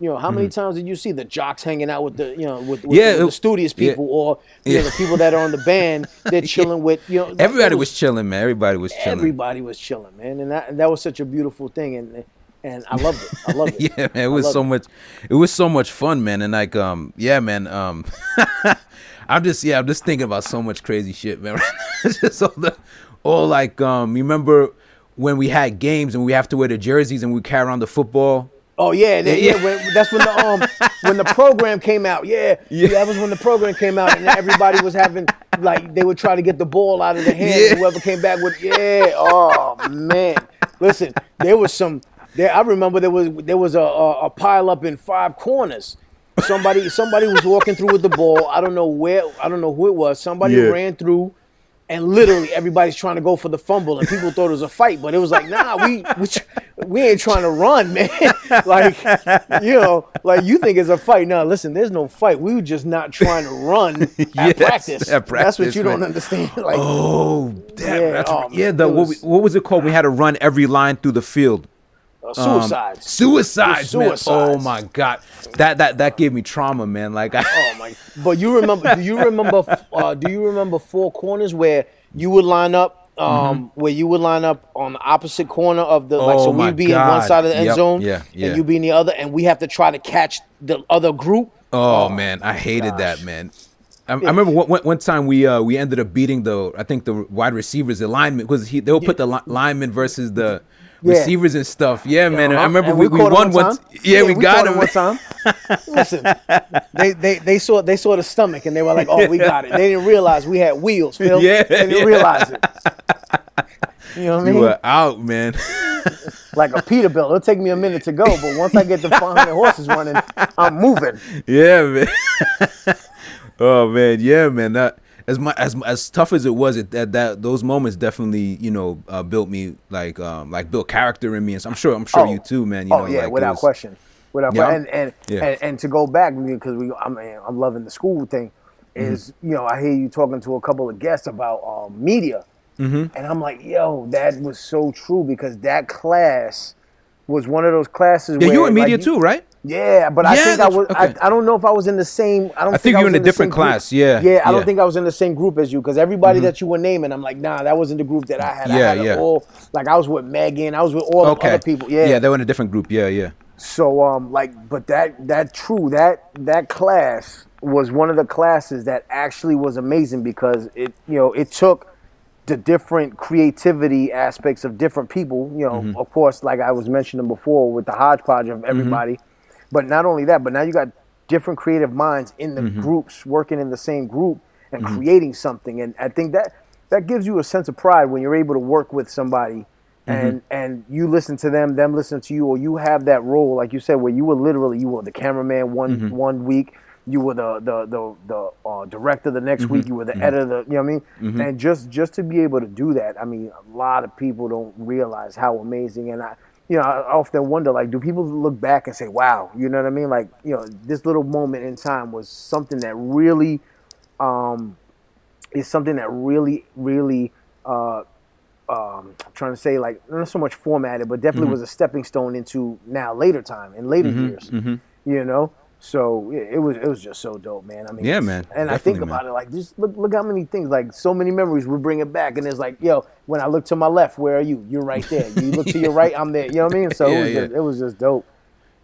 Speaker 2: you know, how many times did you see the jocks hanging out with the you know with, with
Speaker 1: Mm-hmm. Yeah,
Speaker 2: the, the
Speaker 1: it-
Speaker 2: studious
Speaker 1: yeah.
Speaker 2: people or you
Speaker 1: Yeah.
Speaker 2: know the people that are on the band they're chilling with you know
Speaker 1: Everybody
Speaker 2: it
Speaker 1: was chilling, man. Everybody was chilling.
Speaker 2: everybody was chilling man and that that was such a beautiful thing and and I loved it I loved it
Speaker 1: yeah, man. It was so
Speaker 2: it.
Speaker 1: much. It was so much fun, man. And like, um, yeah, man. Um, I'm just, yeah, I'm just thinking about so much crazy shit, man. Just all the, all like, um, you remember when we had games and we have to wear the jerseys and we carry around the football.
Speaker 2: Oh yeah, that, yeah.
Speaker 1: Yeah.
Speaker 2: when, that's when the um when the program came out. Yeah, yeah, that was when the program came out, and everybody was having like they would try to get the ball out of the hands.
Speaker 1: Yeah.
Speaker 2: Whoever came back with yeah. Oh man, listen, there was some. There, I remember there was there was a, a, a pile up in five corners. Somebody somebody was walking through with the ball. I don't know where. I don't know who it was. Somebody
Speaker 1: Yeah.
Speaker 2: ran through. And literally, everybody's trying to go for the fumble, and people thought it was a fight, but it was like, nah, we we, we ain't trying to run, man. like, you know, like you think it's a fight. No, listen, there's no fight. We were just not trying to run at
Speaker 1: Yes,
Speaker 2: practice.
Speaker 1: at
Speaker 2: That's what
Speaker 1: practice,
Speaker 2: you don't understand. Like,
Speaker 1: Oh, damn,
Speaker 2: Yeah, oh,
Speaker 1: yeah. The
Speaker 2: it
Speaker 1: what, we, what was it called? We had to run every line through the field.
Speaker 2: Uh,
Speaker 1: Um,
Speaker 2: suicides.
Speaker 1: suicides, man. Oh my god, that that that gave me trauma, man. Like, I,
Speaker 2: Oh my! But you remember? Do you remember? Uh, do you remember four corners where you would line up? Um, where you would line up on the opposite corner of the like, so
Speaker 1: Mm-hmm. Oh, my
Speaker 2: we'd be in one side of the end
Speaker 1: Yep,
Speaker 2: zone,
Speaker 1: yeah, yeah.
Speaker 2: and you be in the other, and we have to try to catch the other group.
Speaker 1: Oh, man, I hated that, man. I, I remember one, one, time we uh, we ended up beating the I think the wide receivers, the linemen, because he they'll put the li- linemen versus the. Receivers and stuff. Yeah, man. I
Speaker 2: Uh-huh.
Speaker 1: remember
Speaker 2: And
Speaker 1: we, we,
Speaker 2: 'em
Speaker 1: won
Speaker 2: one time.
Speaker 1: t- yeah, we, got
Speaker 2: caught
Speaker 1: him.
Speaker 2: one time. Listen, they, they they saw they saw the stomach and they were like, "Oh, we got it." They didn't realize we had wheels. Phil.
Speaker 1: Yeah,
Speaker 2: they didn't realize it. You know what I
Speaker 1: You
Speaker 2: mean?
Speaker 1: were out, man.
Speaker 2: Like a Peterbilt. It'll take me a minute to go, but once I get the 500 horses running, I'm moving.
Speaker 1: yeah, man. oh man, yeah, man. That as much as as tough as it was, it, that that those moments definitely you know uh, built me like um like built character in me, and so I'm sure I'm sure
Speaker 2: Oh.
Speaker 1: you too, man. You
Speaker 2: oh
Speaker 1: know,
Speaker 2: yeah,
Speaker 1: like,
Speaker 2: without
Speaker 1: was-
Speaker 2: question, without
Speaker 1: Yeah.
Speaker 2: question. And and,
Speaker 1: Yeah.
Speaker 2: and and to go back because we, I mean, I'm loving the school thing.
Speaker 1: Mm-hmm.
Speaker 2: Is you know I hear you talking to a couple of guests about um, media,
Speaker 1: Mm-hmm.
Speaker 2: and I'm like, yo, that was so true because that class was one of those classes.
Speaker 1: Yeah,
Speaker 2: where,
Speaker 1: you were in media
Speaker 2: like,
Speaker 1: too, right?
Speaker 2: Yeah, but I think I
Speaker 1: that's-
Speaker 2: was.
Speaker 1: okay.
Speaker 2: I, I don't know if I was in the same. I don't.
Speaker 1: I
Speaker 2: think,
Speaker 1: think
Speaker 2: I
Speaker 1: you were
Speaker 2: was
Speaker 1: in a
Speaker 2: the
Speaker 1: different
Speaker 2: same group.
Speaker 1: class, yeah,
Speaker 2: Yeah, I don't think I was in the same group as you because everybody that you were naming, I'm like, nah, that wasn't the group that I had. I
Speaker 1: Yeah,
Speaker 2: had
Speaker 1: yeah.
Speaker 2: All like I was with Megan. I was with all the other people. Yeah.
Speaker 1: yeah, they were in a different group. Yeah, yeah.
Speaker 2: So um like but that that true that that class was one of the classes that actually was amazing because it you know it took the different creativity aspects of different people you know
Speaker 1: Mm-hmm.
Speaker 2: of course like I was mentioning before with the hodgepodge of everybody but not only that but now you got different creative minds in the
Speaker 1: Mm-hmm.
Speaker 2: groups working in the same group and creating something and I think that that gives you a sense of pride when you're able to work with somebody
Speaker 1: Mm-hmm.
Speaker 2: and and you listen to them, them listen to you, or you have that role, like you said, where you were literally you were the cameraman one
Speaker 1: Mm-hmm.
Speaker 2: one week, you were the the the, the uh, director the
Speaker 1: Mm-hmm.
Speaker 2: next week, you were the editor, you know what I mean? And just just to be able to do that, I mean, a lot of people don't realize how amazing. And I, you know, I often wonder, like, do people look back and say, "Wow," you know what I mean? Like, you know, this little moment in time was something that really, um, is something that really, really. Uh, um, I'm trying to say like not so much formatted, but definitely
Speaker 1: Mm-hmm.
Speaker 2: was a stepping stone into now later time in later years. You know, so it, was it was just so dope, man. I mean,
Speaker 1: Yeah, man.
Speaker 2: And I think about it like just look look how many things like so many memories we're bringing back, and it's like yo, when I look to my left, where are you? You're right there. You look to your right, I'm there. You know what I mean? So
Speaker 1: Yeah,
Speaker 2: it was
Speaker 1: yeah.
Speaker 2: just, it was just dope.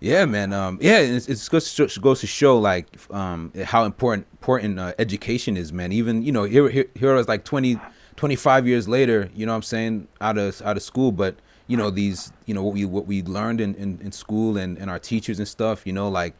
Speaker 1: Yeah, man. Um, yeah, it's, it's goes to, goes to show like um how important important uh, education is, man. Even you know here here here I was like 20, 25 years later. You know what I'm saying out of out of school, but you know these you know what we what we learned in, in, in school and, and our teachers and stuff. You know like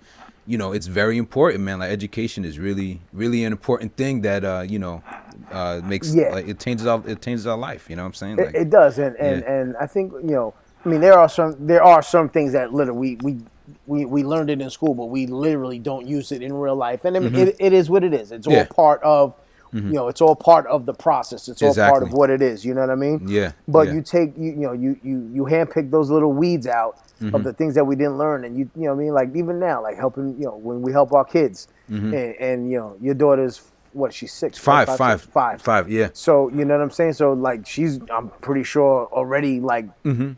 Speaker 1: you know it's very important, man. Like education is really really an important thing that uh you know uh makes
Speaker 2: Yeah.
Speaker 1: like it changes our it changes our life. You know what I'm saying?
Speaker 2: It,
Speaker 1: Like,
Speaker 2: it does, and and,
Speaker 1: Yeah.
Speaker 2: and I think you know, I mean, there are some there are some things that literally we we we, we learned it in school, but we literally don't use it in real life, and I mean, it, it is what it is. It's all
Speaker 1: Mm-hmm.
Speaker 2: Part of. You know, it's all part of the process. It's all part of what it is. You know what I mean?
Speaker 1: Yeah,
Speaker 2: But
Speaker 1: yeah.
Speaker 2: you take you you know you you you handpick those little weeds out
Speaker 1: Mm-hmm.
Speaker 2: of the things that we didn't learn, and you you know what I mean like even now like helping you know when we help our kids, and, and you know your daughter's what she's six
Speaker 1: Mm-hmm. five,
Speaker 2: right?
Speaker 1: five,
Speaker 2: five
Speaker 1: five. Yeah.
Speaker 2: so you know what I'm saying? So like she's I'm pretty sure already like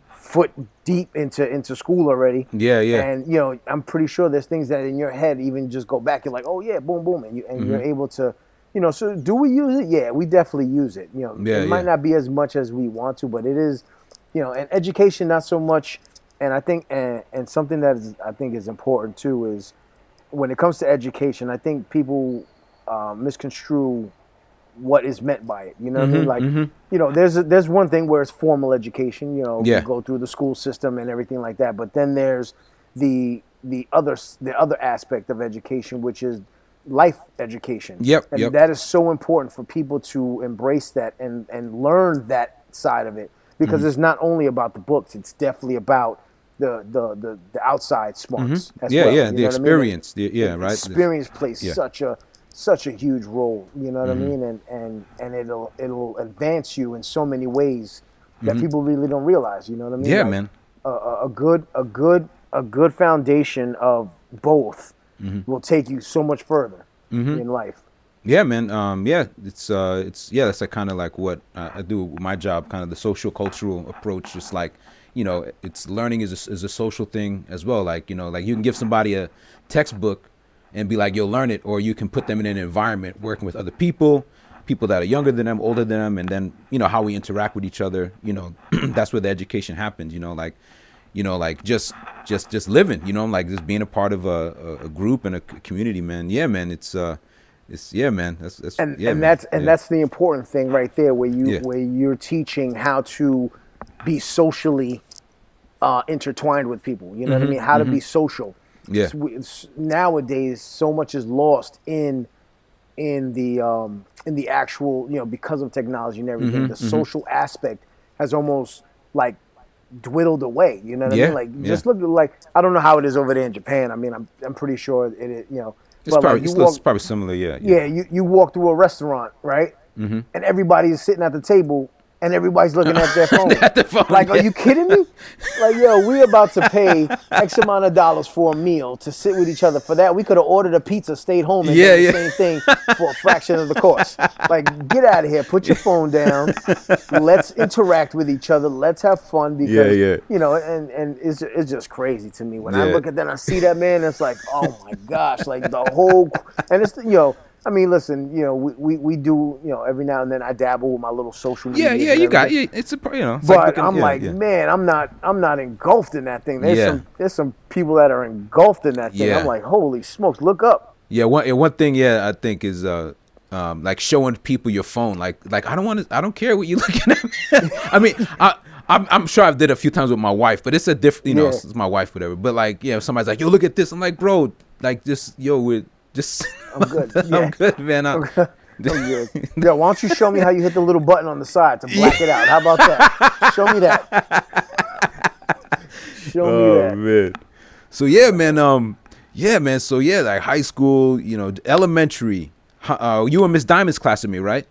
Speaker 2: foot deep into into school already.
Speaker 1: Mm-hmm. Yeah, yeah.
Speaker 2: And you know, I'm pretty sure there's things that in your head even just go back. You're like, oh yeah, boom, boom, and you and you're
Speaker 1: Mm-hmm.
Speaker 2: able to, you know. So do we use it? Yeah, we definitely use it. You know,
Speaker 1: Yeah,
Speaker 2: it might
Speaker 1: yeah.
Speaker 2: not be as much as we want to, but it is, you know, and education not so much. And I think and and something that is I think is important too is when it comes to education, I think people uh, misconstrue what is meant by it. You know what I mean? Like, you know, there's a, there's one thing where it's formal education. You know,
Speaker 1: Yeah.
Speaker 2: you go through the school system and everything like that. But then there's the the other the other aspect of education, which is life education.
Speaker 1: Yep,
Speaker 2: and
Speaker 1: yep.
Speaker 2: that is so important for people to embrace that and and learn that side of it because
Speaker 1: Mm-hmm.
Speaker 2: it's not only about the books. It's definitely about the the the, the outside smarts.
Speaker 1: Mm-hmm. yeah,
Speaker 2: well,
Speaker 1: yeah. The
Speaker 2: what I mean?
Speaker 1: experience. The, yeah, right.
Speaker 2: experience plays
Speaker 1: yeah.
Speaker 2: such a such a huge role you know what
Speaker 1: Mm-hmm.
Speaker 2: i mean and and and it'll it'll advance you in so many ways that
Speaker 1: Mm-hmm.
Speaker 2: people really don't realize you know what i mean
Speaker 1: Yeah,
Speaker 2: Like,
Speaker 1: man.
Speaker 2: a, a good a good a good foundation of both
Speaker 1: Mm-hmm.
Speaker 2: will take you so much further in life
Speaker 1: Yeah, man. Um, yeah, it's uh, it's yeah, that's like kind of like what uh, I do with my job, kind of the social cultural approach. Just like you know, it's learning is a, is a social thing as well. Like you know, like you can give somebody a textbook and be like, you'll learn it, or you can put them in an environment working with other people, people that are younger than them, older than them, and then you know how we interact with each other. You know, that's where the education happens. You know, like you know, like just just just living. You know, like just being a part of a, a, group and a community, man. Yeah, man. It's uh, it's yeah, man. That's that's
Speaker 2: and
Speaker 1: yeah,
Speaker 2: and
Speaker 1: man.
Speaker 2: that's and
Speaker 1: Yeah.
Speaker 2: that's the important thing right there where you
Speaker 1: Yeah.
Speaker 2: where you're teaching how to be socially uh, intertwined with people you know what i mean how to be social
Speaker 1: Mm-hmm. Yeah.
Speaker 2: It's- it's- nowadays so much is lost in in the um, in the actual you know because of technology and everything
Speaker 1: Mm-hmm,
Speaker 2: the social aspect has almost like dwindled away you know what i mean like
Speaker 1: yeah.
Speaker 2: just look like i don't know how it is over there in japan i mean i'm, I'm pretty sure it, is you know
Speaker 1: It's
Speaker 2: but,
Speaker 1: probably
Speaker 2: like,
Speaker 1: it's, it's
Speaker 2: walk-
Speaker 1: probably similar. Yeah.
Speaker 2: yeah, you, you walk through a restaurant, right?
Speaker 1: Mm-hmm.
Speaker 2: And everybody is sitting at the table and everybody's looking at their phone.
Speaker 1: At the phone,
Speaker 2: like, are you kidding me? Like, yo, we about to pay X amount of dollars for a meal to sit with each other. For that, we could have ordered a pizza, stayed home, and
Speaker 1: Yeah,
Speaker 2: done the
Speaker 1: yeah.
Speaker 2: same thing for a fraction of the cost. Like, get out of here. Put your phone down. Let's interact with each other. Let's have fun because,
Speaker 1: Yeah, yeah.
Speaker 2: you know, and, and it's, it's just crazy to me. When I look at that I see that, man, it's like, oh my gosh, like the whole, and it's, you know, I mean, listen, you know, we, we, we do, you know, every now and then I dabble with my little social media.
Speaker 1: Yeah, yeah, you got yeah, it's a you know. it's
Speaker 2: But
Speaker 1: looking-
Speaker 2: I'm
Speaker 1: yeah,
Speaker 2: like,
Speaker 1: yeah.
Speaker 2: man, I'm not, I'm not engulfed in that thing. There's
Speaker 1: Yeah.
Speaker 2: some, there's some people that are engulfed in that thing.
Speaker 1: Yeah.
Speaker 2: I'm like, holy smokes, look up.
Speaker 1: Yeah, one one thing, yeah, I think is uh, um, like showing people your phone. Like, like I don't want to, I don't care what you're looking at. I mean, I, I'm, I'm sure I've did a few times with my wife, but it's a different, you know,
Speaker 2: Yeah.
Speaker 1: it's my wife, whatever. But like, yeah, if somebody's like, yo, look at this. I'm like, bro, like, just yo, we're just,
Speaker 2: I'm good. Yeah.
Speaker 1: I'm good, man. I,
Speaker 2: I'm good. Yo, why don't you show me how you hit the little button on the side to black it out? How about that? Show me that. Show me
Speaker 1: oh
Speaker 2: that.
Speaker 1: man. So yeah, man. Um, yeah, man. So yeah, like high school, you know, elementary. Uh, you were Miss Diamond's class with me, right?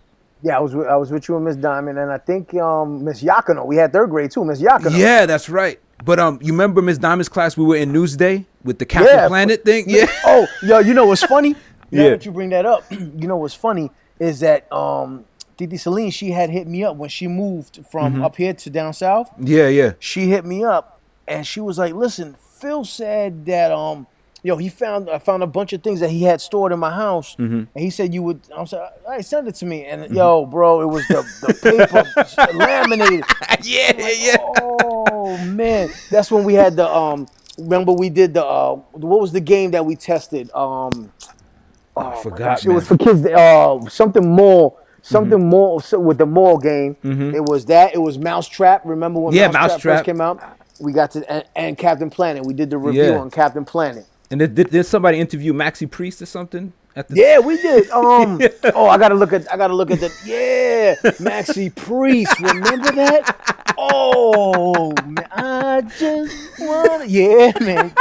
Speaker 2: Yeah, I was with, I was with you and Miss Diamond, and I think um, Miss Yakino. We had third grade too, Miss Yakino.
Speaker 1: Yeah, that's right. But um, you remember Miss Diamond's class? We were in Newsday with the Captain
Speaker 2: Yeah,
Speaker 1: Planet thing. Yeah.
Speaker 2: Oh, yo, you know what's funny? Now
Speaker 1: Yeah.
Speaker 2: that you bring that up, you know what's funny is that um, Titi Celine, she had hit me up when she moved from
Speaker 1: Mm-hmm.
Speaker 2: up here to down south.
Speaker 1: Yeah, yeah.
Speaker 2: She hit me up and she was like, "Listen, Phil said that um, yo, he found I found a bunch of things that he had stored in my house,
Speaker 1: Mm-hmm.
Speaker 2: and he said you would. I was like, all right, send it to me. And yo, bro, it was the the paper laminated.
Speaker 1: yeah, yeah. Yeah.
Speaker 2: Oh man, that's when we had the um. Remember we did the uh, what was the game that we tested? Um, oh,
Speaker 1: I
Speaker 2: my
Speaker 1: forgot,
Speaker 2: gosh, it was for kids. Uh, something more, something more so with the mall game. It was that. It was Mousetrap. Remember when
Speaker 1: Mm-hmm. Yeah,
Speaker 2: Mousetrap,
Speaker 1: Mousetrap.
Speaker 2: first came out? We got to and, and Captain Planet. We did the review
Speaker 1: Yeah.
Speaker 2: on Captain Planet.
Speaker 1: And did, did, did somebody interview Maxi Priest or something? At the
Speaker 2: Yeah, we did. Um, oh, I gotta look at. I gotta look at the. Yeah, Maxi Priest. Remember that? Oh, man, I just wanna. Yeah, man.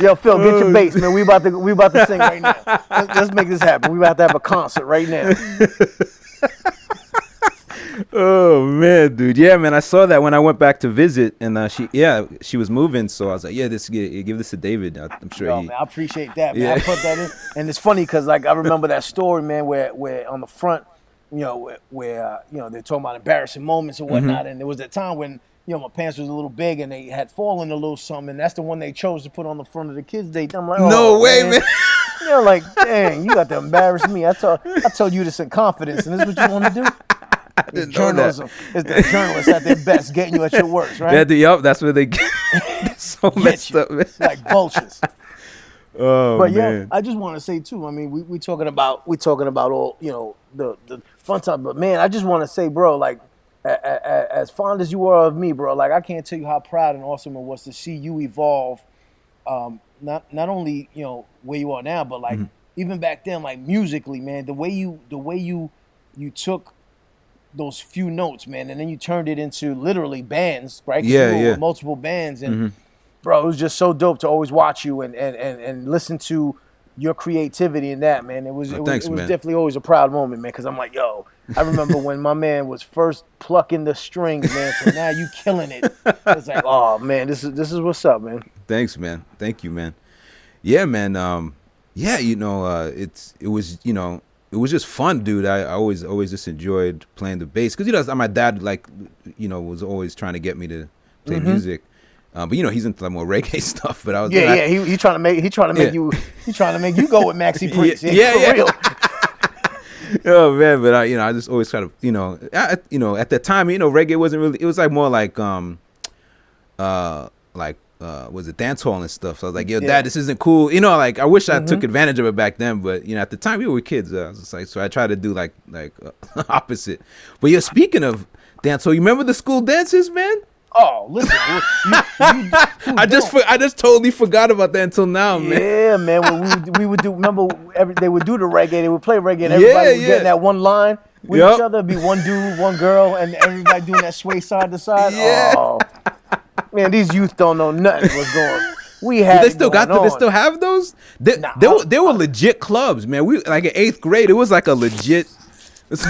Speaker 2: Yo, Phil, get your bass, man. We about to we about to sing right now. Let's, let's make this happen. We about to have a concert right now.
Speaker 1: Oh man, dude. Yeah, man. I saw that when I went back to visit, and uh, she, yeah, she was moving. So I was like, yeah, this give, give this to David. I'm sure
Speaker 2: Yo,
Speaker 1: he.
Speaker 2: man, I appreciate that, man.
Speaker 1: Yeah.
Speaker 2: I put that in, and it's funny because like I remember that story, man, where where on the front, you know, where, where uh, you know they're talking about embarrassing moments and whatnot,
Speaker 1: Mm-hmm.
Speaker 2: and there was that time when you know my pants was a little big and they had fallen a little something, and that's the one they chose to put on the front of the Kidsday. I'm like,
Speaker 1: No
Speaker 2: oh,
Speaker 1: way, man.
Speaker 2: You know, like, dang, you got to embarrass me. I told I told you this in confidence, and this is what you want to do. It's
Speaker 1: didn't know that.
Speaker 2: journalism. It's the journalists at their best, getting you at your worst, right?
Speaker 1: Yeah, the, yup, that's where they get so messed
Speaker 2: you.
Speaker 1: up, man.
Speaker 2: like vultures.
Speaker 1: Oh
Speaker 2: But yeah. I just want to say too. I mean, we we talking about we talking about all you know the the fun time. But man, I just want to say, bro, like a, a, a- as fond as you are of me, bro, like I can't tell you how proud and awesome it was to see you evolve. Um, not not only you know where you are now, but like even back then, like musically, man, the way you the way you you took those few notes, man, and then you turned it into literally bands, right?
Speaker 1: Yeah, yeah.
Speaker 2: multiple bands, and bro, it was just so dope to always watch you and and and, and listen to your creativity in that, man. It was
Speaker 1: Oh,
Speaker 2: it was,
Speaker 1: thanks,
Speaker 2: it was definitely always a proud moment, man. Because I'm like, yo, I remember when my man was first plucking the strings, man. So now you killing it. It's like, oh man, this is this is what's up, man.
Speaker 1: Thanks, man. Thank you, man. Yeah, man. Um, yeah, you know, uh, it's it was you know it was just fun, dude. I, I always always just enjoyed playing the bass because you know my dad like you know was always trying to get me to play
Speaker 2: Mm-hmm.
Speaker 1: music. Um, but you know he's into like more reggae stuff. But I was
Speaker 2: Yeah,
Speaker 1: I-
Speaker 2: yeah. He, he trying to make he trying to make
Speaker 1: Yeah.
Speaker 2: you he trying to make you go with Maxi Priest. Yeah,
Speaker 1: yeah,
Speaker 2: for
Speaker 1: yeah.
Speaker 2: real.
Speaker 1: oh man, but I, you know, I just always try to, you know, I, you know, at the time, you know, reggae wasn't really. It was like more like, um, uh, like, uh, was it dance hall and stuff? So I was like, yo,
Speaker 2: Yeah.
Speaker 1: dad, this isn't cool. You know, like I wish I took advantage of it back then, but you know, at the time we were kids. Uh, I was like, so I tried to do like, like uh, opposite. But you're speaking of dance, so you remember the school dances, man?
Speaker 2: Oh, listen, you, you,
Speaker 1: I just, for, I just totally forgot about that until now, man.
Speaker 2: Yeah, man. When we, would- we would do, remember, every, they would do the reggae. They would play reggae, and
Speaker 1: Yeah,
Speaker 2: everybody would
Speaker 1: yeah.
Speaker 2: get in that one line with
Speaker 1: Yup.
Speaker 2: each other. It'd be one dude, one girl, and everybody doing that sway side to side.
Speaker 1: Yeah.
Speaker 2: Oh, man, these youth don't know nothing what's going. We had.
Speaker 1: they still got. The, they still have those. They,
Speaker 2: Nah,
Speaker 1: they, were, they were legit clubs, man. We like in eighth grade. It was like a legit.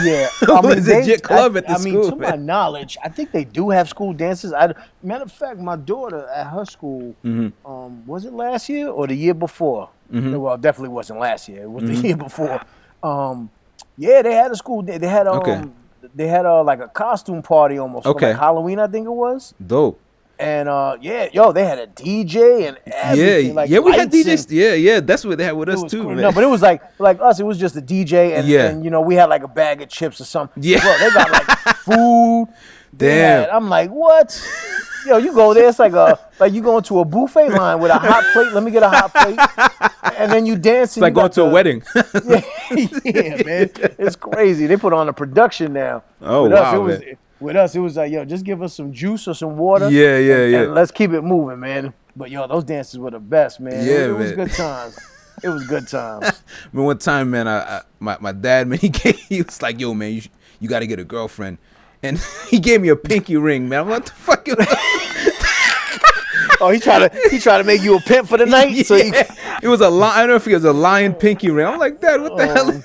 Speaker 2: Yeah, I
Speaker 1: was
Speaker 2: mean,
Speaker 1: a
Speaker 2: they-
Speaker 1: legit club
Speaker 2: I,
Speaker 1: at the school.
Speaker 2: I
Speaker 1: school.
Speaker 2: mean, to my
Speaker 1: man.
Speaker 2: knowledge, I think they do have school dances. I, matter of fact, my daughter at her school,
Speaker 1: Mm-hmm.
Speaker 2: um, was it last year or the year before? Well, it definitely wasn't last year. It was the year before. Um, yeah, they had a school. They, they had um,
Speaker 1: Okay.
Speaker 2: they had uh, like a costume party almost. for,
Speaker 1: Okay.
Speaker 2: like Halloween, I think it was.
Speaker 1: Dope.
Speaker 2: And uh, yeah, yo, they had a DJ and everything.
Speaker 1: Yeah,
Speaker 2: like
Speaker 1: yeah. We had DJs.
Speaker 2: and-
Speaker 1: Yeah, yeah. That's what they had with us too,
Speaker 2: cool.
Speaker 1: man.
Speaker 2: No, but it was like like us. It was just a DJ, and,
Speaker 1: Yeah.
Speaker 2: and you know we had like a bag of chips or something.
Speaker 1: Yeah.
Speaker 2: Bro, they got like food.
Speaker 1: Damn.
Speaker 2: had- I'm like, what? Yo, you go there. It's like a like you going to a buffet line with a hot plate. Let me get a hot plate, and then you dancing.
Speaker 1: it's like going to a wedding.
Speaker 2: yeah, man, it's crazy. They put on a production now.
Speaker 1: Oh,
Speaker 2: with us,
Speaker 1: wow,
Speaker 2: it was,
Speaker 1: man.
Speaker 2: With us, it was like, yo, just give us some juice or some water.
Speaker 1: Yeah, yeah,
Speaker 2: and-
Speaker 1: yeah.
Speaker 2: And let's keep it moving, man. But yo, those dances were the best, man.
Speaker 1: Yeah,
Speaker 2: it, it was good times. It was good times.
Speaker 1: Man, one time, man, I, I my, my dad, man, he gave, he was like, "Yo, man, you you got to get a girlfriend," and he gave me a pinky ring, man. I'm like, "What the fuck?" is-
Speaker 2: Oh, he tried to he tried to make you a pimp for the night. So you,
Speaker 1: Yeah. it was a lion. I don't know if it was a lion pinky ring. I'm like, Dad, what the hell?
Speaker 2: Um,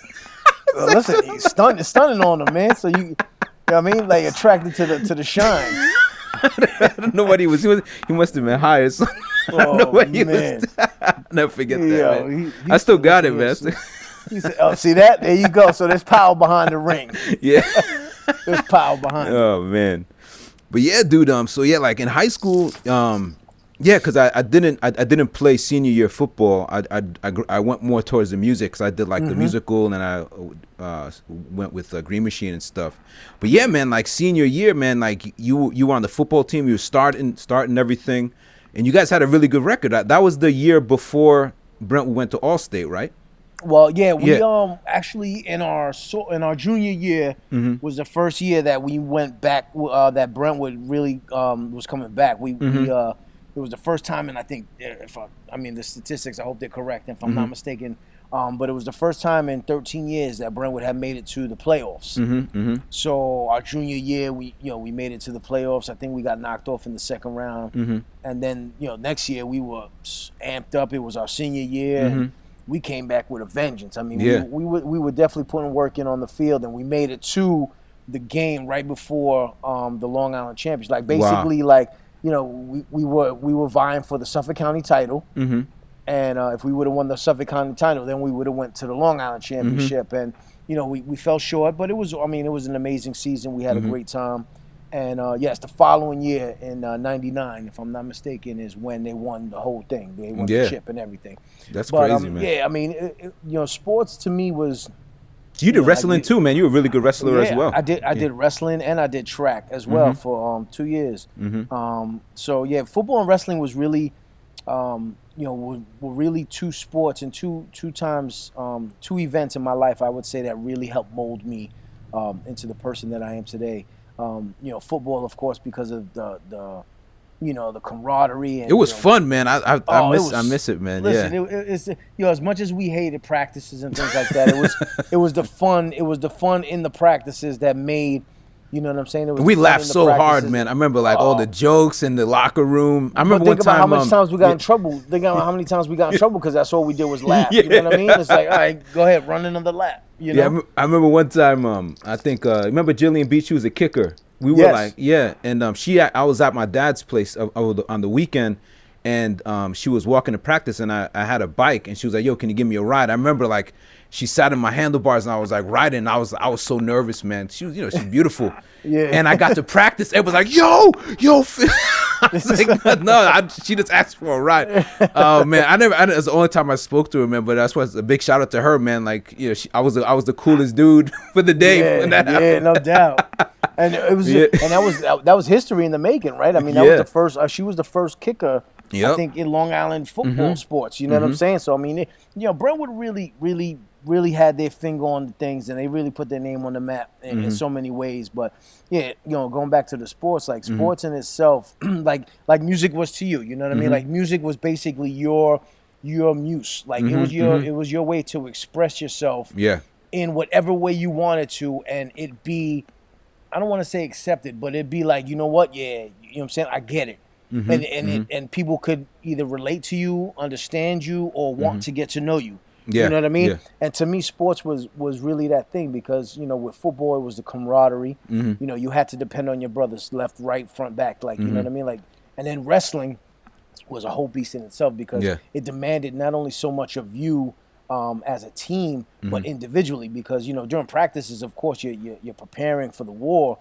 Speaker 2: well, listen, he's stun, it's stunning on him, man. So you, you know what I mean, like attracted to the to the shine.
Speaker 1: I don't know what he was. He was. He must have been high or something. I don't know
Speaker 2: Oh,
Speaker 1: what he
Speaker 2: man.
Speaker 1: was. I'll never forget that.
Speaker 2: Yo,
Speaker 1: man.
Speaker 2: he- he
Speaker 1: I still got it, man.
Speaker 2: He said, "Oh, see that? There you go. So there's power behind the ring.
Speaker 1: yeah.
Speaker 2: There's power behind it."
Speaker 1: Oh man, but yeah, dude. Um, so yeah, like in high school, um, yeah, cause I, I didn't I, I didn't play senior year football. I I, I, gr- I went more towards the music, cause I did like
Speaker 2: Mm-hmm.
Speaker 1: the musical, and I uh went with uh, Green Machine and stuff. But yeah, man, like senior year, man, like you you were on the football team, you were starting starting everything, and you guys had a really good record. That, that was the year before Brentwood went to Allstate, right?
Speaker 2: Well, yeah, we
Speaker 1: Yeah.
Speaker 2: um actually in our so in our junior year
Speaker 1: Mm-hmm.
Speaker 2: was the first year that we went back. Uh, that Brentwood really um was coming back. We
Speaker 1: Mm-hmm.
Speaker 2: we uh it was the first time, and I think if I, I mean the statistics, I hope they're correct. If I'm
Speaker 1: Mm-hmm.
Speaker 2: not mistaken, um, but it was the first time in 13 years that Brentwood had made it to the playoffs.
Speaker 1: Mm-hmm. Mm-hmm.
Speaker 2: So our junior year, we you know we made it to the playoffs. I think we got knocked off in the second round,
Speaker 1: Mm-hmm.
Speaker 2: and then you know next year we were amped up. It was our senior year. and we came back with a vengeance. I mean,
Speaker 1: Mm-hmm. Yeah.
Speaker 2: we, we were we were definitely putting work in on the field, and we made it to the game right before um, the Long Island Championship. Like basically, like you know, we, we were we were vying for the Suffolk County title.
Speaker 1: Mm-hmm.
Speaker 2: And uh, if we would have won the Suffolk County title, then we would have went to the Long Island Championship.
Speaker 1: Mm-hmm.
Speaker 2: And you know, we, we fell short, but it was I mean, it was an amazing season. We had
Speaker 1: Mm-hmm.
Speaker 2: a great time. And uh, yes, the following year in '99, if I'm not mistaken, is when they won the whole thing. They won
Speaker 1: Yeah.
Speaker 2: the chip and everything.
Speaker 1: That's
Speaker 2: But
Speaker 1: crazy,
Speaker 2: um,
Speaker 1: man.
Speaker 2: yeah, I mean, it, it, you know, sports to me was
Speaker 1: You did
Speaker 2: Yeah,
Speaker 1: wrestling
Speaker 2: you-
Speaker 1: too, man. You were a really good wrestler as
Speaker 2: yeah,
Speaker 1: well.
Speaker 2: I did. I did wrestling and I did track as well for um, two years.
Speaker 1: Mhm.
Speaker 2: Um, so yeah, football and wrestling was really, um, you know, were, were really two sports and two two times um, two events in my life. I would say that really helped mold me um, into the person that I am today. Um, you know, football, of course, because of the the you know the camaraderie. And,
Speaker 1: It was
Speaker 2: you know,
Speaker 1: fun, man. I I,
Speaker 2: Oh,
Speaker 1: I miss
Speaker 2: was-
Speaker 1: I miss it, man.
Speaker 2: Listen,
Speaker 1: yeah.
Speaker 2: it, it- it's you know as much as we hated practices and things like that, it was it was the fun. It was the fun in the practices that made you know what I'm saying.
Speaker 1: We laughed so hard, man. I remember like all the
Speaker 2: Oh.
Speaker 1: jokes in the locker room. I remember
Speaker 2: think
Speaker 1: one
Speaker 2: about
Speaker 1: time.
Speaker 2: how much
Speaker 1: um,
Speaker 2: times we got
Speaker 1: yeah,
Speaker 2: in trouble. Think about how many times we got in trouble because that's all we did was laugh. You know what I mean? It's like, all right, go ahead, run another lap. You know?
Speaker 1: rem- I remember one time. Um, I think uh, remember Jillian Beach. She was a kicker. We were
Speaker 2: Yes.
Speaker 1: like, yeah, and um, she. I was at my dad's place of, of the, on the weekend, and um, she was walking to practice, and I, I had a bike, and she was like, "Yo, can you give me a ride?" I remember like she sat in my handlebars, and I was like riding. I was I was so nervous, man. She was, you know, she's beautiful.
Speaker 2: Yeah.
Speaker 1: And I got to practice. It was like, yo, yo. I was like, no, I, she just asked for a ride. Oh man, I never. I, it's the only time I spoke to her, man. But that's why a big shout out to her, man. Like, you know, she, I was the, I was the coolest dude for the day when
Speaker 2: yeah,
Speaker 1: that
Speaker 2: yeah,
Speaker 1: happened.
Speaker 2: no doubt. And it was,
Speaker 1: Yeah.
Speaker 2: and that was that was history in the making, right? I mean, that
Speaker 1: Yeah.
Speaker 2: was the first. Uh, she was the first kicker, I
Speaker 1: Yep. Mm-hmm.
Speaker 2: think, in Long Island football sports. You know what I'm saying? So I mean, it, you know, Brentwood really, really, really had their finger on the things, and they really put their name on the map in,
Speaker 1: Mm-hmm.
Speaker 2: in so many ways. But yeah, you know, going back to the sports, like
Speaker 1: Mm-hmm.
Speaker 2: sports in itself, like like music was to you. You know what I mean?
Speaker 1: Mm-hmm.
Speaker 2: Like music was basically your your muse. Like it was your it was your way to express yourself
Speaker 1: Yeah,
Speaker 2: in whatever way you wanted to and it be I don't want to say accepted, but it'd be like, you know what, yeah, you know what I'm saying? I get it. and and it, and people could either relate to you, understand you, or want to get to know you.
Speaker 1: Yeah,
Speaker 2: You know what I mean?
Speaker 1: yeah.
Speaker 2: And to me, sports was was really that thing because you know with football it was the camaraderie.
Speaker 1: Mm-hmm.
Speaker 2: You know, you had to depend on your brothers, left, right, front, back. Like you
Speaker 1: Mm-hmm.
Speaker 2: know what I mean? Like, and then wrestling was a whole beast in itself because
Speaker 1: Yeah.
Speaker 2: it demanded not only so much of you um, as a team,
Speaker 1: Mm-hmm.
Speaker 2: but individually. Because you know during practices, of course, you're you're, you're preparing for the war.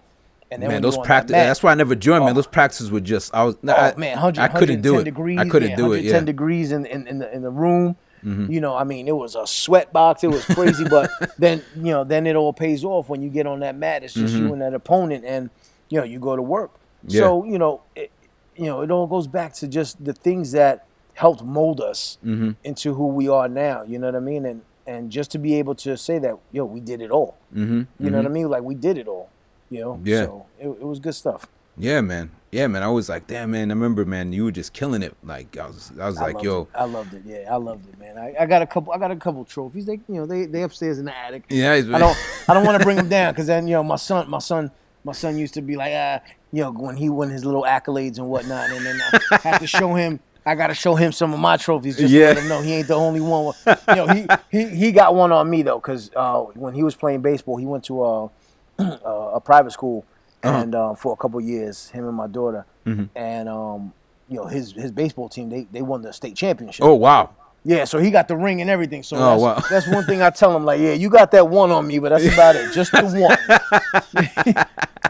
Speaker 2: And then
Speaker 1: Man, those
Speaker 2: practices. That
Speaker 1: that's why I never joined. Man,
Speaker 2: Oh.
Speaker 1: those practices were just. I was.
Speaker 2: Oh
Speaker 1: I,
Speaker 2: man, 100,
Speaker 1: I couldn't do it.
Speaker 2: Degrees,
Speaker 1: I couldn't
Speaker 2: yeah,
Speaker 1: do it.
Speaker 2: 110
Speaker 1: Yeah. Mm-hmm.
Speaker 2: degrees in, in, in the in the room. You know, I mean, it was a sweat box. It was crazy, but then you know, then it all pays off when you get on that mat. It's just you and that opponent, and you know, you go to work.
Speaker 1: Mm-hmm. Yeah.
Speaker 2: So you know, it, you know, it all goes back to just the things that helped mold us
Speaker 1: Mm-hmm.
Speaker 2: into who we are now. You know what I mean? And and just to be able to say that, yo, we did it all.
Speaker 1: Mm-hmm.
Speaker 2: You know what I mean? Like we did it all. You know.
Speaker 1: Yeah.
Speaker 2: So it, it was good stuff.
Speaker 1: Yeah, man. Yeah, man. I was like, damn, man. I remember, man. You were just killing it. Like I was. I was
Speaker 2: I
Speaker 1: like, yo.
Speaker 2: it. I loved it. Yeah, I loved it, man. I, I got a couple. I got a couple trophies. They, you know, they they upstairs in the attic.
Speaker 1: Yeah.
Speaker 2: I don't. I don't want to bring them down because then you know my son, my son, my son used to be like, ah, you know, when he won his little accolades and whatnot, and then I have to show him. I got to show him some of my trophies just
Speaker 1: Yeah.
Speaker 2: to let him know he ain't the only one. You know, he he, he got one on me though because uh, when he was playing baseball, he went to a a, a private school
Speaker 1: Uh-huh.
Speaker 2: and uh, for a couple years, him and my daughter,
Speaker 1: Mm-hmm.
Speaker 2: and um, you know his his baseball team they they won the state championship.
Speaker 1: Oh wow.
Speaker 2: Yeah, so he got the ring and everything. So
Speaker 1: Oh,
Speaker 2: that's,
Speaker 1: wow.
Speaker 2: that's one thing I tell him. Like, yeah, you got that one on me, but that's about it. Just the one.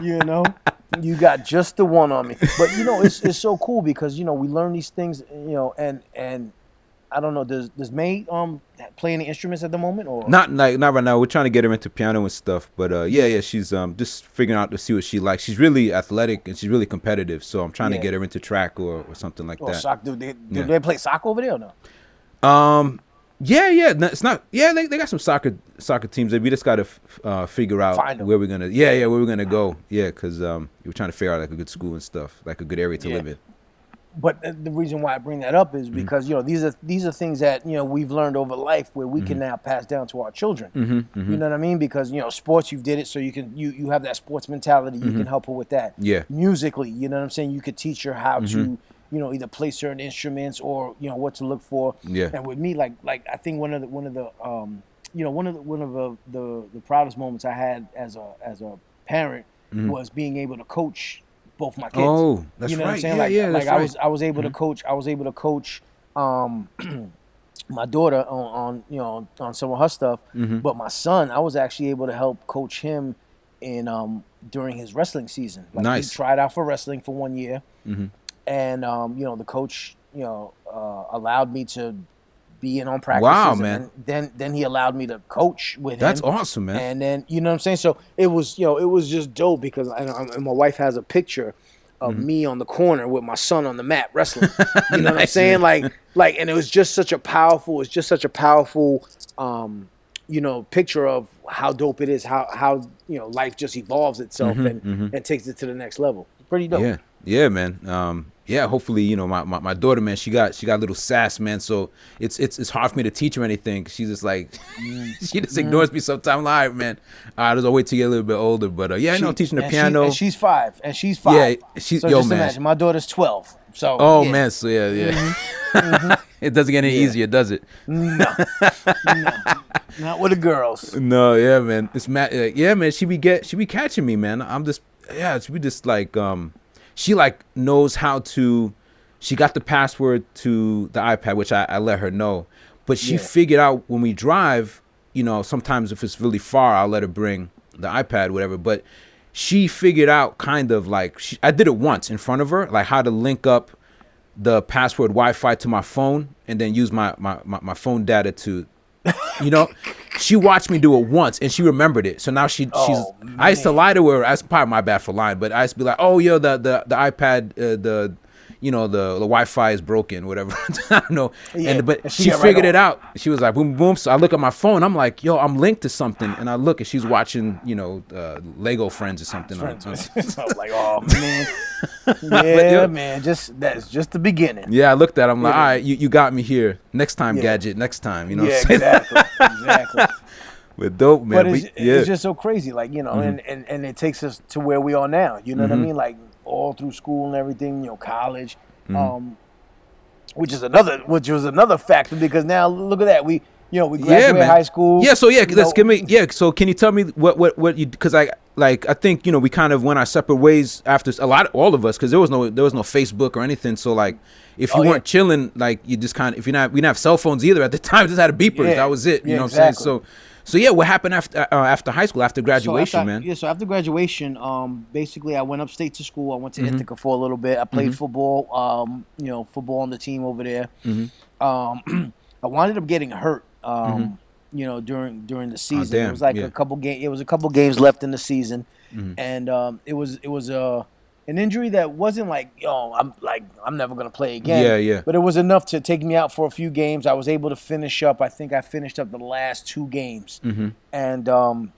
Speaker 2: you know, you got just the one on me. But you know, it's it's so cool because you know we learn these things. You know, and and I don't know. Does does May um play any instruments at the moment or
Speaker 1: Not like not right now. We're trying to get her into piano and stuff. But uh, yeah, yeah. She's um just figuring out to see what she likes. She's really athletic and she's really competitive. So I'm trying
Speaker 2: Yeah.
Speaker 1: to get her into track or, or something like
Speaker 2: or
Speaker 1: that.
Speaker 2: soccer? Do they, do
Speaker 1: Yeah.
Speaker 2: they play soccer over there or no?
Speaker 1: Um, yeah, yeah. no, It's not. Yeah, they, they got some soccer soccer teams. We just got to uh, figure out where we're gonna. Yeah, yeah, where we're gonna go. Yeah, because um, we're trying to figure out like a good school and stuff, like a good area to
Speaker 2: Yeah.
Speaker 1: live in.
Speaker 2: But the- reason why I bring that up
Speaker 1: Mm-hmm.
Speaker 2: is because you know these are these are things that you know we've learned over life where we
Speaker 1: Mm-hmm.
Speaker 2: can now pass down to our children. You know what I mean? Because you know sports, you've did it, so you can you you have that sports mentality. You can help her with that.
Speaker 1: Mm-hmm. Yeah.
Speaker 2: Musically, you know what I'm saying? You could teach her how to you know either play certain instruments or you know what to look for.
Speaker 1: Yeah.
Speaker 2: And with me, like like I think one of the one of the um you know one of the one of the the, the proudest moments I had as a as a parent was being able to coach both my kids
Speaker 1: Mm-hmm. Oh, that's
Speaker 2: you know what I'm
Speaker 1: right.
Speaker 2: saying?
Speaker 1: Yeah,
Speaker 2: like,
Speaker 1: yeah,
Speaker 2: like I
Speaker 1: right. Mm-hmm.
Speaker 2: was I was able to coach. I was able to coach um, my daughter on, on you know on some of her stuff,
Speaker 1: Mm-hmm.
Speaker 2: but my son I was actually able to help coach him in um, during his wrestling season. Like
Speaker 1: Nice.
Speaker 2: He tried out for wrestling for one year,
Speaker 1: Mhm.
Speaker 2: and um, you know the coach you know uh, allowed me to be in on practices.
Speaker 1: Wow,
Speaker 2: and
Speaker 1: man.
Speaker 2: Then then he allowed me to coach with
Speaker 1: That's
Speaker 2: him.
Speaker 1: That's awesome, man.
Speaker 2: And then you know what I'm saying. So it was you know it was just dope because I, and my wife has a picture of
Speaker 1: Mm-hmm.
Speaker 2: me on the corner with my son on the mat wrestling. You know what I'm saying?
Speaker 1: man.
Speaker 2: Like like and it was just such a powerful. It's just such a powerful. um you know, picture of how dope it is, how how you know life just evolves itself and and takes it to the next level. Pretty dope.
Speaker 1: Mm-hmm, Yeah, yeah, man. Um, yeah, hopefully, you know, my, my, my daughter, man, she got she got a little sass, man. So it's it's it's hard for me to teach her anything. She's just like, she just ignores me sometimes. I'm like, all right, man. All right, I'll wait till you get a little bit older. But uh, yeah, I know,
Speaker 2: She-
Speaker 1: teaching the
Speaker 2: she-
Speaker 1: piano.
Speaker 2: and she's five, and she's five.
Speaker 1: Yeah, she-
Speaker 2: so
Speaker 1: yo,
Speaker 2: just
Speaker 1: man.
Speaker 2: imagine, my daughter's twelve. So
Speaker 1: oh
Speaker 2: yeah. Mm-hmm.
Speaker 1: man, so yeah, yeah. it doesn't get any easier, does it?
Speaker 2: no, no, not with the girls.
Speaker 1: No, yeah, man. It's ma- uh, yeah, man. She be get she be catching me, man. I'm just yeah. She be just like um, she like knows how to. She got the password to the iPad, which I, I let her know. But she
Speaker 2: Yeah.
Speaker 1: figured out when we drive, you know, sometimes if it's really far, I'll let her bring the iPad, whatever. But she figured out kind of like she, I did it once in front of her, like how to link up the password Wi-Fi to my phone and then use my my, my, my phone data to you know she watched me do it once and she remembered it. So now she she's
Speaker 2: Oh,
Speaker 1: i used to lie to her. That's probably my bad for lying but i used to be like oh yo the the, the ipad uh, the you know the the wi-fi is broken whatever. I don't know.
Speaker 2: Yeah,
Speaker 1: and but
Speaker 2: she
Speaker 1: she,
Speaker 2: got right
Speaker 1: figured it out. She was like boom boom. So i look at my phone. I'm like yo i'm linked to something. And i look and she's watching you know uh, lego friends or something
Speaker 2: Friends. I'm like, oh man, yeah,
Speaker 1: yo-
Speaker 2: man. Just that's just the beginning.
Speaker 1: yeah i looked at it, i'm like
Speaker 2: Yeah.
Speaker 1: all right you, you got me here. Next time
Speaker 2: Yeah.
Speaker 1: gadget next time. You know
Speaker 2: yeah, exactly, exactly.
Speaker 1: but dope man.
Speaker 2: But it's,
Speaker 1: We- Mm-hmm.
Speaker 2: it's just so crazy, like you know, and, and and it takes us to where we are now. You know what I mean? Like all through school and everything, you know, college, um, which is another which was another factor because now look at that we you know we graduated
Speaker 1: man.
Speaker 2: high school.
Speaker 1: Yeah, so yeah, let's
Speaker 2: know,
Speaker 1: give me yeah. So can you tell me what what what you because I like I think you know we kind of went our separate ways after a lot of, all of us because there was no there was no Facebook or anything. So like if you
Speaker 2: Oh,
Speaker 1: weren't chilling, like you just kind of if you're not we didn't have cell phones either at the time. Just had a beeper.
Speaker 2: Yeah.
Speaker 1: That was it. You
Speaker 2: Yeah,
Speaker 1: know what I'm saying? So so yeah, what happened after uh, after high school after
Speaker 2: So
Speaker 1: graduation,
Speaker 2: after-
Speaker 1: man?
Speaker 2: Yeah, so after graduation, um, basically I went upstate to school. I went to
Speaker 1: Mm-hmm.
Speaker 2: Ithaca for a little bit. I played football, um, you know, football on the team over there.
Speaker 1: Mm-hmm.
Speaker 2: Um, I wound up getting hurt, um, you know, during during the season.
Speaker 1: Oh,
Speaker 2: it was like
Speaker 1: yeah.
Speaker 2: a couple game. It was a couple games left in the season,
Speaker 1: Mm-hmm.
Speaker 2: and um, it was it was a an injury that wasn't like yo I'm like I'm never gonna play again.
Speaker 1: Yeah, yeah.
Speaker 2: But it was enough to take me out for a few games. I was able to finish up. I think I finished up the last two games,
Speaker 1: Mm-hmm.
Speaker 2: and um,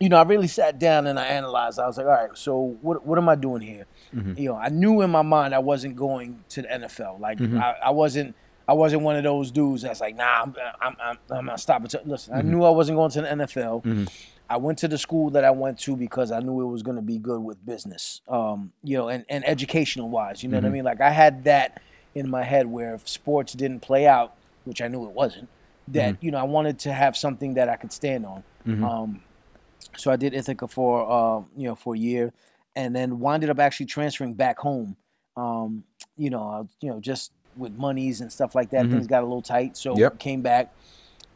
Speaker 2: you know, I really sat down and I analyzed. I was like, all right, so what what am I doing here?
Speaker 1: Mm-hmm.
Speaker 2: You know, I knew in my mind I wasn't going to the NFL. Like
Speaker 1: Mm-hmm.
Speaker 2: I, I wasn't I wasn't one of those dudes that's like, nah, I'm I'm I'm, I'm not stopping. To, listen,
Speaker 1: Mm-hmm.
Speaker 2: I knew I wasn't going to the NFL. I went to the school that I went to because I knew it was going to be good with business, um, you know, and, and educational wise. You know
Speaker 1: Mm-hmm.
Speaker 2: what I mean? Like I had that in my head where if sports didn't play out, which I knew it wasn't, that
Speaker 1: Mm-hmm.
Speaker 2: you know I wanted to have something that I could stand on. Um, so I did Ithaca for uh, you know for a year, and then winded up actually transferring back home. Um, you know, you know, just with monies and stuff like that, things got a little tight. So
Speaker 1: Yep.
Speaker 2: came back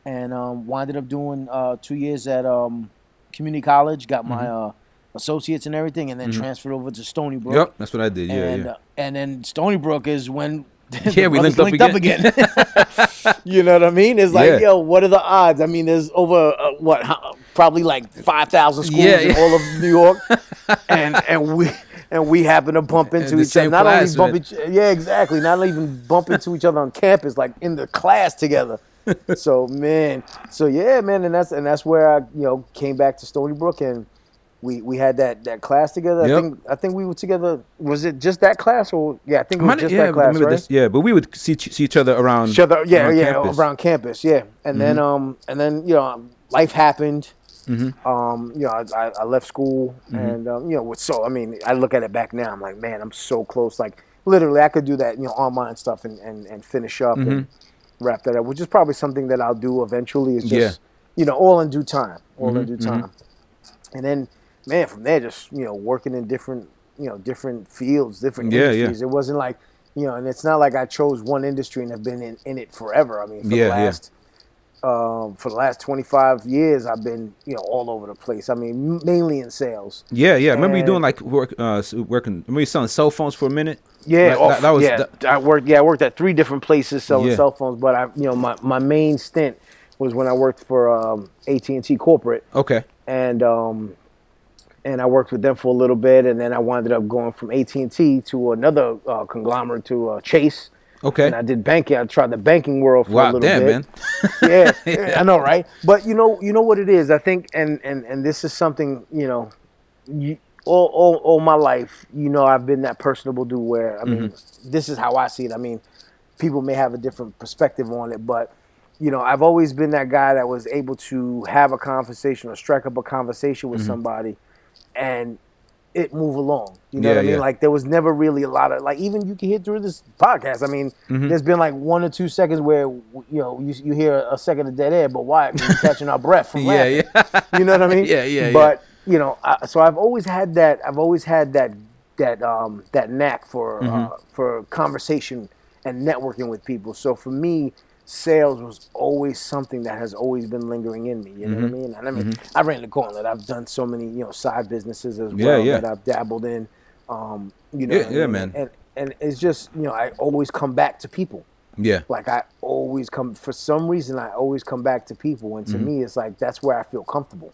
Speaker 2: and um, winded up doing uh, two years at um, community college. Got my uh, associates and everything, and then transferred over to Stony Brook.
Speaker 1: Yep, that's what I did. Yeah,
Speaker 2: and
Speaker 1: yeah.
Speaker 2: uh, and then Stony Brook is when
Speaker 1: Yeah, we
Speaker 2: brothers
Speaker 1: linked up again.
Speaker 2: you know what I mean? It's like,
Speaker 1: Yeah.
Speaker 2: yo, what are the odds? I mean, there's over uh, what, how, probably like five thousand schools
Speaker 1: Yeah,
Speaker 2: in all of New York, and and we and we happen to bump into each other. Not
Speaker 1: class,
Speaker 2: only bump
Speaker 1: man.
Speaker 2: each, yeah, exactly. Not even bump into each other on campus, like in the class together. So man, so yeah, man, and that's and that's where I you know came back to Stony Brook and. We, we had that, that class together.
Speaker 1: Yep.
Speaker 2: I think I think we were together. Was it just that class or yeah? I think it was
Speaker 1: Might-
Speaker 2: just
Speaker 1: yeah,
Speaker 2: that class, right?
Speaker 1: this- yeah, but we would see, see each other around.
Speaker 2: each other yeah
Speaker 1: around
Speaker 2: yeah
Speaker 1: campus.
Speaker 2: around campus yeah and then um and then you know life happened
Speaker 1: Mm-hmm.
Speaker 2: um you know I, I, left school and um, you know so I mean I look at it back now I'm like man I'm so close like literally I could do that you know online stuff and and, and finish up and wrap that up which is probably something that I'll do eventually it's just
Speaker 1: Mm-hmm. Yeah. Mm-hmm.
Speaker 2: you know all in due time all in due time and then man from there just you know working in different you know different fields different
Speaker 1: Yeah, yeah.
Speaker 2: industries it wasn't like you know and it's not like i chose one industry and have been in, in it forever i mean for
Speaker 1: Yeah,
Speaker 2: the
Speaker 1: yeah.
Speaker 2: last um, for the last 25 years i've been you know all over the place i mean mainly in sales
Speaker 1: Yeah, yeah. Remember you doing like work, uh, working. Remember you selling cell phones for a minute?
Speaker 2: Yeah,
Speaker 1: That-
Speaker 2: oh,
Speaker 1: that- that was
Speaker 2: yeah. I worked. Yeah, I worked at three different places selling
Speaker 1: Yeah.
Speaker 2: cell phones. But I, you know, my, my main stint was when I worked for um, AT and T corporate,
Speaker 1: Okay.
Speaker 2: and um, and I worked with them for a little bit, and then I wound up going from AT and T to another uh, conglomerate to uh, Chase.
Speaker 1: Okay.
Speaker 2: And I did banking. I tried the banking world for a
Speaker 1: Wow,
Speaker 2: little
Speaker 1: damn,
Speaker 2: bit.
Speaker 1: man.
Speaker 2: yeah, yeah, I know, right? But you know, you know what it is. I think, and and and this is something you know, you, all all all my life, you know, I've been that personable dude. Where I mean,
Speaker 1: Mm-hmm.
Speaker 2: this is how I see it. I mean, people may have a different perspective on it, but you know, I've always been that guy that was able to have a conversation or strike up a conversation
Speaker 1: Mm-hmm.
Speaker 2: with somebody, and it move along. You know
Speaker 1: Yeah,
Speaker 2: what I mean?
Speaker 1: yeah.
Speaker 2: Like there was never really a lot of like even you can hear through this podcast. I mean,
Speaker 1: Mm-hmm.
Speaker 2: there's been like one or two seconds where you know you, you hear a second of dead air, but why? We're catching our breath from
Speaker 1: Yeah,
Speaker 2: laughing.
Speaker 1: yeah.
Speaker 2: You know what I mean?
Speaker 1: Yeah, yeah, yeah.
Speaker 2: But you know, I, so I've always had that. I've always had that that um that knack for
Speaker 1: Mm-hmm.
Speaker 2: uh, for conversation and networking with people. So for me. Sales was always something that has always been lingering in me. You know
Speaker 1: Mm-hmm.
Speaker 2: what I mean? And I mean, I ran the gauntlet. I've done so many, you know, side businesses as
Speaker 1: Yeah,
Speaker 2: well
Speaker 1: yeah.
Speaker 2: that I've dabbled in. Um, you know,
Speaker 1: Yeah, yeah, man.
Speaker 2: And and it's just, you know, I always come back to people
Speaker 1: Yeah.
Speaker 2: like I always come for some reason I always come back to people and to
Speaker 1: Mm-hmm.
Speaker 2: me it's like that's where I feel comfortable.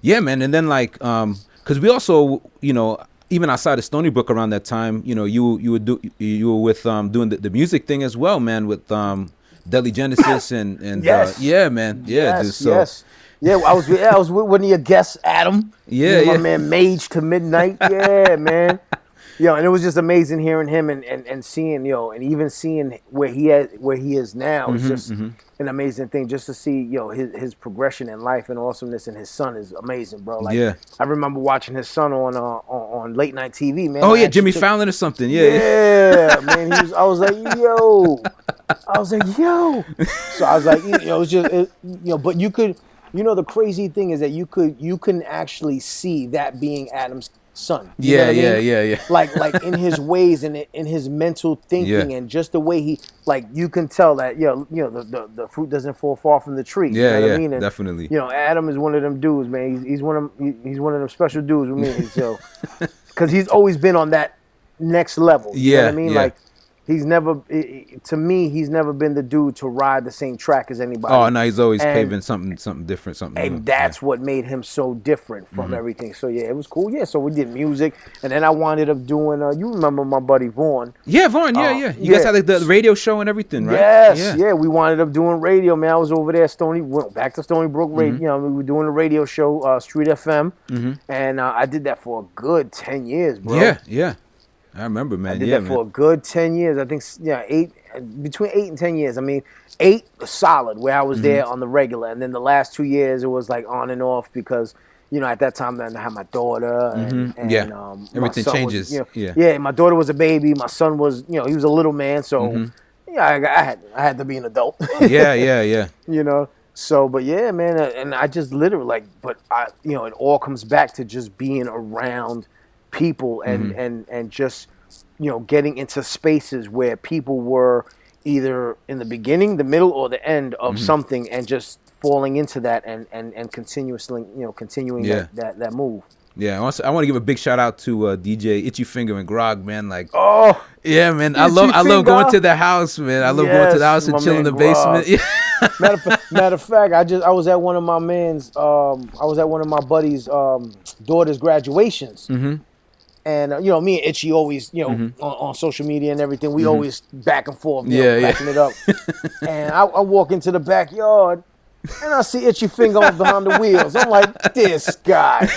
Speaker 1: Yeah, man. And then like, um, cause we also, you know, even outside of Stony Brook around that time, you know, you you would do you were with um doing the, the music thing as well, man, with um Deadly Genesis and and
Speaker 2: Yes.
Speaker 1: uh, yeah, man, yeah,
Speaker 2: yes,
Speaker 1: dude, so
Speaker 2: yes. Yeah, I was yeah, I was with one of your guests, Adam.
Speaker 1: Yeah,
Speaker 2: You know,
Speaker 1: yeah.
Speaker 2: my man Mage to Midnight. Yeah, man. you know, and it was just amazing hearing him and, and, and seeing, you know, and even seeing where he had where he is now.
Speaker 1: Mm-hmm,
Speaker 2: It's just an amazing thing just to see, you know, his, his progression in life and awesomeness. And his son is amazing, bro. Like,
Speaker 1: Yeah.
Speaker 2: I remember watching his son on uh, on, on late night TV, man.
Speaker 1: Oh
Speaker 2: I
Speaker 1: yeah, Jimmy
Speaker 2: took-
Speaker 1: Fallon or something. Yeah, yeah.
Speaker 2: yeah, man. He was. I was like, yo. I was like, yo. So I was like, you know, it was just, it, you know, but you could, you know, the crazy thing is that you could, you can actually see that being Adam's son. You know
Speaker 1: Yeah,
Speaker 2: I
Speaker 1: yeah,
Speaker 2: mean?
Speaker 1: yeah, yeah.
Speaker 2: Like, like in his ways and in his mental thinking
Speaker 1: Yeah.
Speaker 2: and just the way he, like, you can tell that, you know, you know, the, the, the fruit doesn't fall far from the tree. you
Speaker 1: Yeah,
Speaker 2: know what
Speaker 1: yeah,
Speaker 2: I mean? And,
Speaker 1: definitely.
Speaker 2: You know, Adam is one of them dudes, man. He's, he's one of he, he's one of them special dudes with me. So, because he's always been on that next level. You know what
Speaker 1: Yeah,
Speaker 2: I mean?
Speaker 1: yeah.
Speaker 2: Like he's never to me he's never been the dude to ride the same track as anybody.
Speaker 1: Oh no, he's always
Speaker 2: And-
Speaker 1: paving something, something different, something. new.
Speaker 2: And that's what made him so different from
Speaker 1: Mm-hmm.
Speaker 2: everything. So yeah, it was cool. Yeah, so we did music, and then I wound up doing. Uh, you remember my buddy Vaughn?
Speaker 1: yeah, Vaughn. Yeah,
Speaker 2: Uh,
Speaker 1: yeah. You guys had like the radio show and everything, right?
Speaker 2: Yes, yeah. We wound up doing radio, man. I was over there, Stony, went back to Stony Brook
Speaker 1: Mm-hmm.
Speaker 2: Radio. You know, we were doing a radio show, uh, Street FM, and uh, I did that for a good ten years, bro.
Speaker 1: Yeah, yeah. I remember, man.
Speaker 2: I did
Speaker 1: yeah,
Speaker 2: that
Speaker 1: man.
Speaker 2: for a good 10 years. I think, yeah, eight, between eight and 10 years. I mean, eight solid where I was there
Speaker 1: Mm-hmm.
Speaker 2: on the regular. And then the last two years, it was like on and off because, you know, at that time, then I had my daughter. And, and,
Speaker 1: Mm-hmm. Yeah.
Speaker 2: Um,
Speaker 1: Everything
Speaker 2: son was,
Speaker 1: changes.
Speaker 2: you know,
Speaker 1: Yeah.
Speaker 2: Yeah. My daughter was a baby. My son was, you know, he was a little man. So,
Speaker 1: Mm-hmm.
Speaker 2: yeah, I, I, had, I had to be an adult.
Speaker 1: yeah, yeah, yeah.
Speaker 2: you know. So, but yeah, man, and I just literally like, but I, you know, it all comes back to just being around people and
Speaker 1: Mm-hmm.
Speaker 2: and and just, you know, getting into spaces where people were either in the beginning, the middle, or the end of
Speaker 1: Mm-hmm.
Speaker 2: something, and just falling into that and and and continuously, you know, continuing
Speaker 1: Yeah.
Speaker 2: that, that that move.
Speaker 1: Yeah, I want, I want to give a big shout out to uh, DJ Itchy Finger and Grog, man. Like,
Speaker 2: Oh,
Speaker 1: yeah, man, I
Speaker 2: Itchy
Speaker 1: love I love going to the house, man. I love going to the house and chilling in the
Speaker 2: Grog.
Speaker 1: basement. Yeah.
Speaker 2: matter of, fa- matter of fact, I just I was at one of my man's. Um, I was at one of my buddies' um, daughter's graduations.
Speaker 1: Mm-hmm.
Speaker 2: And uh, you know, me and Itchy always, you know, on, on social media and everything, we always back and forth, you know,
Speaker 1: Mm-hmm. Yeah, yeah.
Speaker 2: backing it up. and I, I walk into the backyard, and I see Itchy finger on behind the wheels. I'm like, this guy.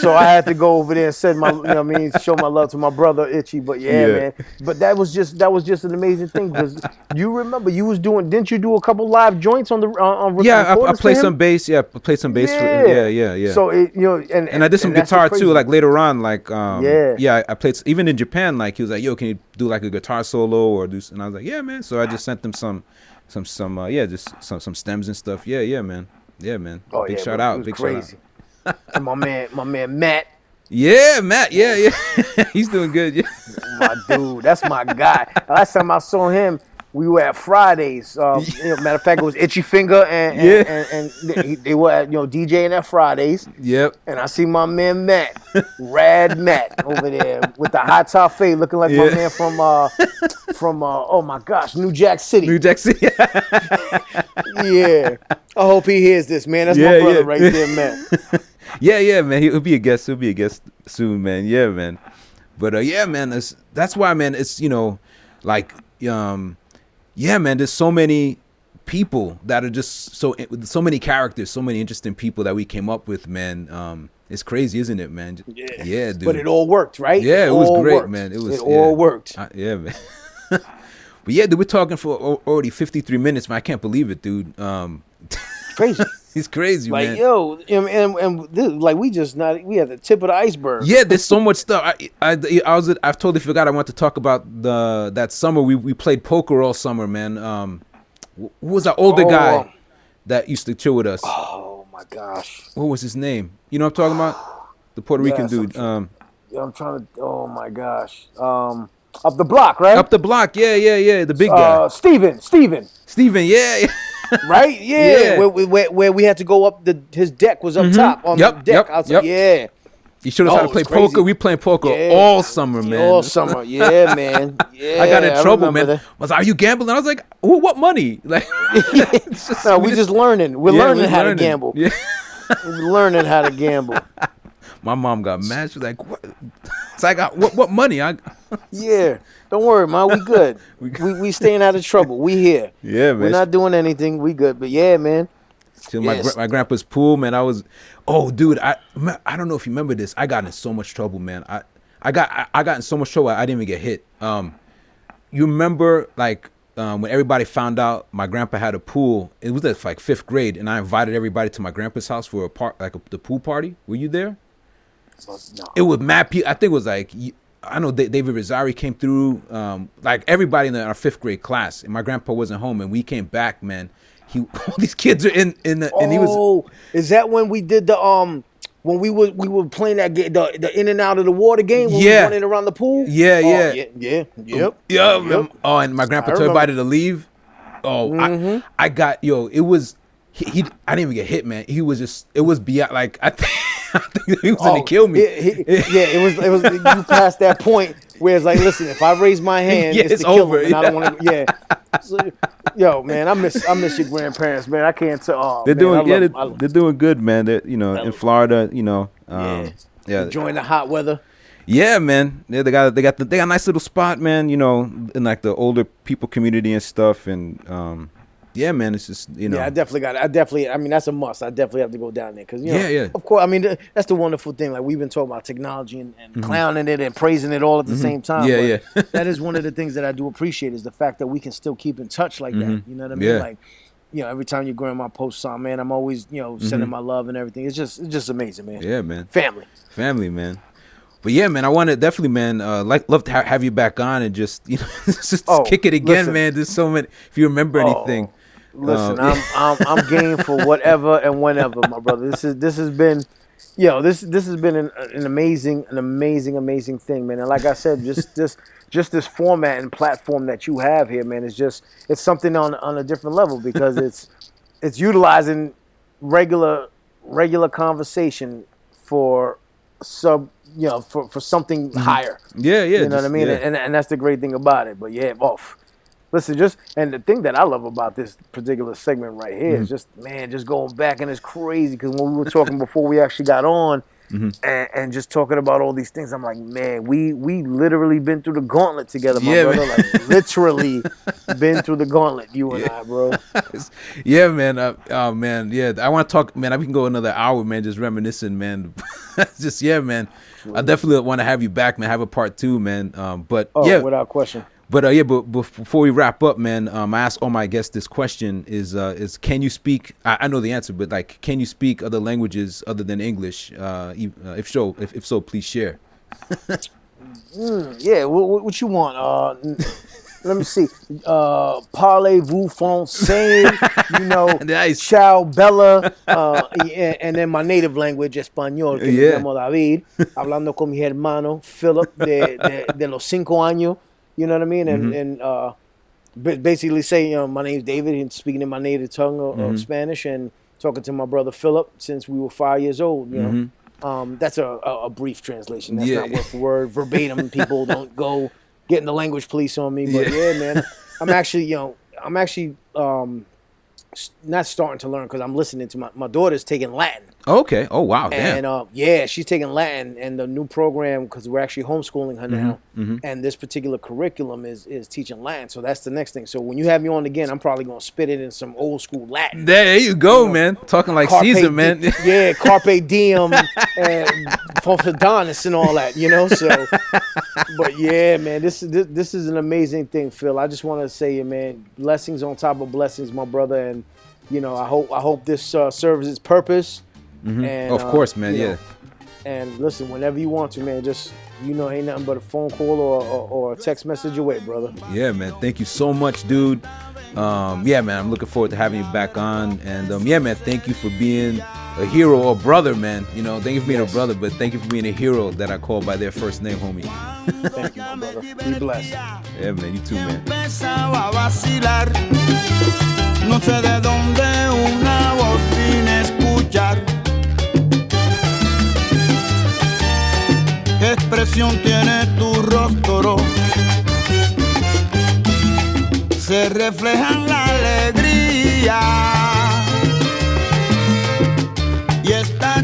Speaker 2: So I had to go over there and send my, you know, what I mean, show my love to my brother Itchy. But yeah,
Speaker 1: Yeah.
Speaker 2: man. But that was just that was just an amazing thing because you remember you was doing, didn't you do a couple live joints on the on, on
Speaker 1: Yeah, I, I played some bass. Yeah, I played some bass. For, yeah, yeah, yeah.
Speaker 2: So it, you know, and
Speaker 1: and I did some guitar too. Like later on, like um,
Speaker 2: Yeah.
Speaker 1: yeah, I, played even in Japan. Like he was like, "Yo, can you do like a guitar solo or do?" s-" And I was like, "Yeah, man." So I just sent them some, some, some, uh, yeah, just some, some stems and stuff. Yeah, yeah, man. Yeah, man.
Speaker 2: Oh,
Speaker 1: big
Speaker 2: yeah,
Speaker 1: shout out. Big
Speaker 2: crazy.
Speaker 1: shout out.
Speaker 2: And my man, my man Matt,
Speaker 1: Yeah, Matt. Yeah, yeah. He's doing good. Yeah.
Speaker 2: my dude, that's my guy. Last time I saw him, we were at Fridays. Um, you know, matter of fact, it was Itchy Finger and and,
Speaker 1: Yeah.
Speaker 2: and, and they, they were at you know DJing at Fridays.
Speaker 1: Yep.
Speaker 2: And I see my man Matt, Rad Matt, over there with the high top fade, looking like my man from uh from uh oh my gosh, New Jack City.
Speaker 1: New Jack City.
Speaker 2: yeah. I hope he hears this, man. That's
Speaker 1: Yeah,
Speaker 2: my brother
Speaker 1: yeah.
Speaker 2: right there, Matt.
Speaker 1: yeah, yeah, man. He'll be a guest. He'll be a guest soon, man. Yeah, man. But uh, yeah, man. It's, that's why, man. It's you know, like um, yeah, man. There's so many people that are just so so many characters, so many interesting people that we came up with, man. Um, it's crazy, isn't it, man?
Speaker 2: Yeah.
Speaker 1: Yeah, dude.
Speaker 2: But it all worked, right?
Speaker 1: Yeah, it was great,
Speaker 2: worked.
Speaker 1: man. It was
Speaker 2: It
Speaker 1: yeah.
Speaker 2: all worked.
Speaker 1: I- yeah, man. but yeah, dude, we're talking for already 53 minutes, man. I can't believe it, dude. Um,
Speaker 2: Crazy.
Speaker 1: It's crazy, man.
Speaker 2: Like
Speaker 1: man.
Speaker 2: yo, and, and, and this, like we just not we at the tip of the iceberg.
Speaker 1: Yeah, there's so much stuff. I, I, I was, I've totally forgot. I want to talk about the that summer we, we played poker all summer, man. Um, who was that older
Speaker 2: Oh,
Speaker 1: guy
Speaker 2: um,
Speaker 1: that used to chill with us?
Speaker 2: Oh my gosh.
Speaker 1: What was his name? You know what I'm talking about? The Puerto Rican
Speaker 2: Yes, I'm
Speaker 1: dude. Um,
Speaker 2: Yeah, I'm trying to. Oh my gosh. Um, up the block, right?
Speaker 1: up the block. Yeah, yeah, yeah. The big guy,
Speaker 2: Uh, Steven, Steven,
Speaker 1: Steven. Yeah, yeah.
Speaker 2: right? Yeah,
Speaker 1: Yeah.
Speaker 2: Where, where, where we had to go up the his deck was up mm-hmm. top on
Speaker 1: Yep,
Speaker 2: the deck
Speaker 1: yep,
Speaker 2: outside.
Speaker 1: yep.
Speaker 2: Yeah,
Speaker 1: You showed us
Speaker 2: Oh,
Speaker 1: how to
Speaker 2: oh,
Speaker 1: play
Speaker 2: crazy.
Speaker 1: poker. We playing poker
Speaker 2: Yeah.
Speaker 1: all summer, man.
Speaker 2: all summer. Yeah, man. Yeah,
Speaker 1: I got in trouble, man.
Speaker 2: that.
Speaker 1: I was like, "Are you gambling?" I was like, "Wh- "What money?" Like, just-
Speaker 2: No, we just learning. We're
Speaker 1: yeah,
Speaker 2: learning
Speaker 1: we're
Speaker 2: how
Speaker 1: learning.
Speaker 2: to gamble.
Speaker 1: Yeah.
Speaker 2: We're learning how to gamble.
Speaker 1: My mom got mad. She was like, "What?" It's like, I- "What? What money?" I,
Speaker 2: Yeah. Don't worry, man. We good.
Speaker 1: We
Speaker 2: we, we staying out of trouble. We here.
Speaker 1: yeah, man.
Speaker 2: We're not doing anything. We good. But yeah, man.
Speaker 1: Till my
Speaker 2: Yes.
Speaker 1: my grandpa's pool, man. I was, oh, dude, I I don't know if you remember this. I got in so much trouble, man. I I got I, I got in so much trouble I didn't even get hit. Um, you remember like um, when everybody found out my grandpa had a pool? It was like fifth grade, and I invited everybody to my grandpa's house for a part like a, the pool party. Were you there?
Speaker 2: No.
Speaker 1: It was mad people. I think it was like I know David Rosari came through. Um, like everybody in our fifth grade class, and my grandpa wasn't home, and we came back. Man, he all these kids are in in the, and he was
Speaker 2: Oh, is that when we did the um when we were we were playing that game the, the in and out of the water game when
Speaker 1: Yeah.
Speaker 2: we running around the pool?
Speaker 1: Yeah,
Speaker 2: Oh,
Speaker 1: yeah.
Speaker 2: yeah, yeah, yep.
Speaker 1: Yeah.
Speaker 2: Yep.
Speaker 1: Oh, and my grandpa
Speaker 2: I
Speaker 1: told everybody to leave. Oh, I, I got yo. It was he, he. I didn't even get hit, man. He was just. It was beyond. Like I think, I think he was gonna
Speaker 2: Oh,
Speaker 1: kill me.
Speaker 2: it- it- yeah, it was it was you passed that point where it's like, listen, if I raise my hand,
Speaker 1: Yeah,
Speaker 2: it's,
Speaker 1: it's
Speaker 2: to kill
Speaker 1: over,
Speaker 2: him, and I don't
Speaker 1: yeah.
Speaker 2: want to. Yeah. So, yo, man, I miss I miss your grandparents, man. I can't tell. Oh,
Speaker 1: they're
Speaker 2: man,
Speaker 1: doing. Yeah, they're, they're doing good, man. They're you know in Florida. You know. Um,
Speaker 2: Yeah.
Speaker 1: yeah.
Speaker 2: enjoying the hot weather.
Speaker 1: Yeah, man. Yeah, they got they got the, they got a nice little spot, man. You know, in like the older people community and stuff, and um, yeah, man. It's just you know.
Speaker 2: Yeah, I definitely got. It. I definitely. I mean, that's a must. I definitely have to go down there because you know.
Speaker 1: Yeah, yeah.
Speaker 2: Of course, I mean th- that's the wonderful thing. Like we've been talking about technology and, and clowning it and praising it all at the same time.
Speaker 1: Mm-hmm. Yeah,
Speaker 2: but
Speaker 1: yeah.
Speaker 2: that is one of the things that I do appreciate is the fact that we can still keep in touch like that. You know what I mean?
Speaker 1: Mm-hmm. Yeah.
Speaker 2: Like, you know, every time your grandma posts something, man, I'm always you know sending my love and everything. It's just it's just amazing, man.
Speaker 1: Mm-hmm. yeah, man.
Speaker 2: Family.
Speaker 1: Family, man. But yeah, man, I want to definitely, man, uh, like love to ha- have you back on and just you know just
Speaker 2: Oh,
Speaker 1: kick it again,
Speaker 2: listen.
Speaker 1: man. There's so many. If you remember
Speaker 2: Oh,
Speaker 1: anything,
Speaker 2: Listen,
Speaker 1: Um,
Speaker 2: I'm, I'm I'm game for whatever and whenever, my brother. This is this has been, yo, this this has been an, an amazing, an amazing, amazing thing, man. And like I said, just this just this format and platform that you have here, man, is just it's something on on a different level because it's it's utilizing regular regular conversation for sub you know for for something higher.
Speaker 1: yeah, yeah,
Speaker 2: You know what I mean?
Speaker 1: yeah.
Speaker 2: And, and that's the great thing about it. But yeah, off. Listen, just and the thing that I love about this particular segment right here
Speaker 1: Mm-hmm.
Speaker 2: is just man, just going back and it's crazy because when we were talking before we actually got on,
Speaker 1: Mm-hmm.
Speaker 2: and, and just talking about all these things, I'm like, man, we we literally been through the gauntlet together, my
Speaker 1: Yeah,
Speaker 2: brother.
Speaker 1: man.
Speaker 2: Like literally been through the gauntlet, you and I, bro.
Speaker 1: yeah, man. Uh, oh man, yeah. I want to talk, man. We can go another hour, man, just reminiscing, man. just yeah, man. I definitely want to have you back, man. Have a part two, man. Um, but
Speaker 2: Oh,
Speaker 1: yeah,
Speaker 2: without question.
Speaker 1: But uh, yeah, but, but before we wrap up, man, um, I ask all my guests this question: is uh, is can you speak? I, I know the answer, but like, can you speak other languages other than English? Uh, uh, if so, if, if so, please share.
Speaker 2: Yeah, what, what you want? Uh, let me see. Uh, Parlez-vous français? You know,
Speaker 1: Nice.
Speaker 2: Ciao Bella, uh, and, and then my native language, español, que
Speaker 1: Yeah.
Speaker 2: me llamo David, hablando con mi hermano Philip de, de, de los cinco años. You know what I mean? And,
Speaker 1: Mm-hmm.
Speaker 2: and uh, ba- basically saying, you know, my name's David, and speaking in my native tongue of,
Speaker 1: Mm-hmm.
Speaker 2: of Spanish, and talking to my brother Philip since we were five years old. You know. Um, that's a, a, a brief translation. That's
Speaker 1: Mm-hmm. Yeah.
Speaker 2: not word for word, verbatim. People don't go getting the language police on me. But
Speaker 1: Yeah.
Speaker 2: yeah, man, I'm actually, you know, I'm actually um, not starting to learn because I'm listening to my my daughter's taking Latin,
Speaker 1: Okay. Oh wow. Damn.
Speaker 2: and uh, yeah, she's taking Latin, and the new program because we're actually homeschooling her now,
Speaker 1: Mm-hmm,
Speaker 2: and this particular curriculum is is teaching Latin. So that's the next thing. So when you have me on again, I'm probably gonna spit it in some old school Latin.
Speaker 1: there you go, man. Talking like
Speaker 2: Carpe
Speaker 1: Caesar,
Speaker 2: di-
Speaker 1: man.
Speaker 2: yeah, carpe diem and Adonis and all that, you know. So, but yeah, man, this is this, this is an amazing thing, Phil. I just want to say, man, blessings on top of blessings, my brother, and you know, I hope I hope this uh, serves its purpose. And,
Speaker 1: of
Speaker 2: uh,
Speaker 1: course, man. Yeah.
Speaker 2: know, and listen, whenever you want to, man, just you know, ain't nothing but a phone call or, or, or a text message away, brother.
Speaker 1: Yeah, man. Thank you so much, dude. Um, yeah, man. I'm looking forward to having you back on. And um, yeah, man. Thank you for being a hero or brother, man. You know, thank you for being
Speaker 2: Yes.
Speaker 1: a brother, but thank you for being a hero that I call by their first name, homie.
Speaker 2: Thank you, my brother. Be blessed.
Speaker 1: Yeah, man. You too, man.
Speaker 3: ¿Qué expresión tiene tu rostro? Se refleja en la alegría y está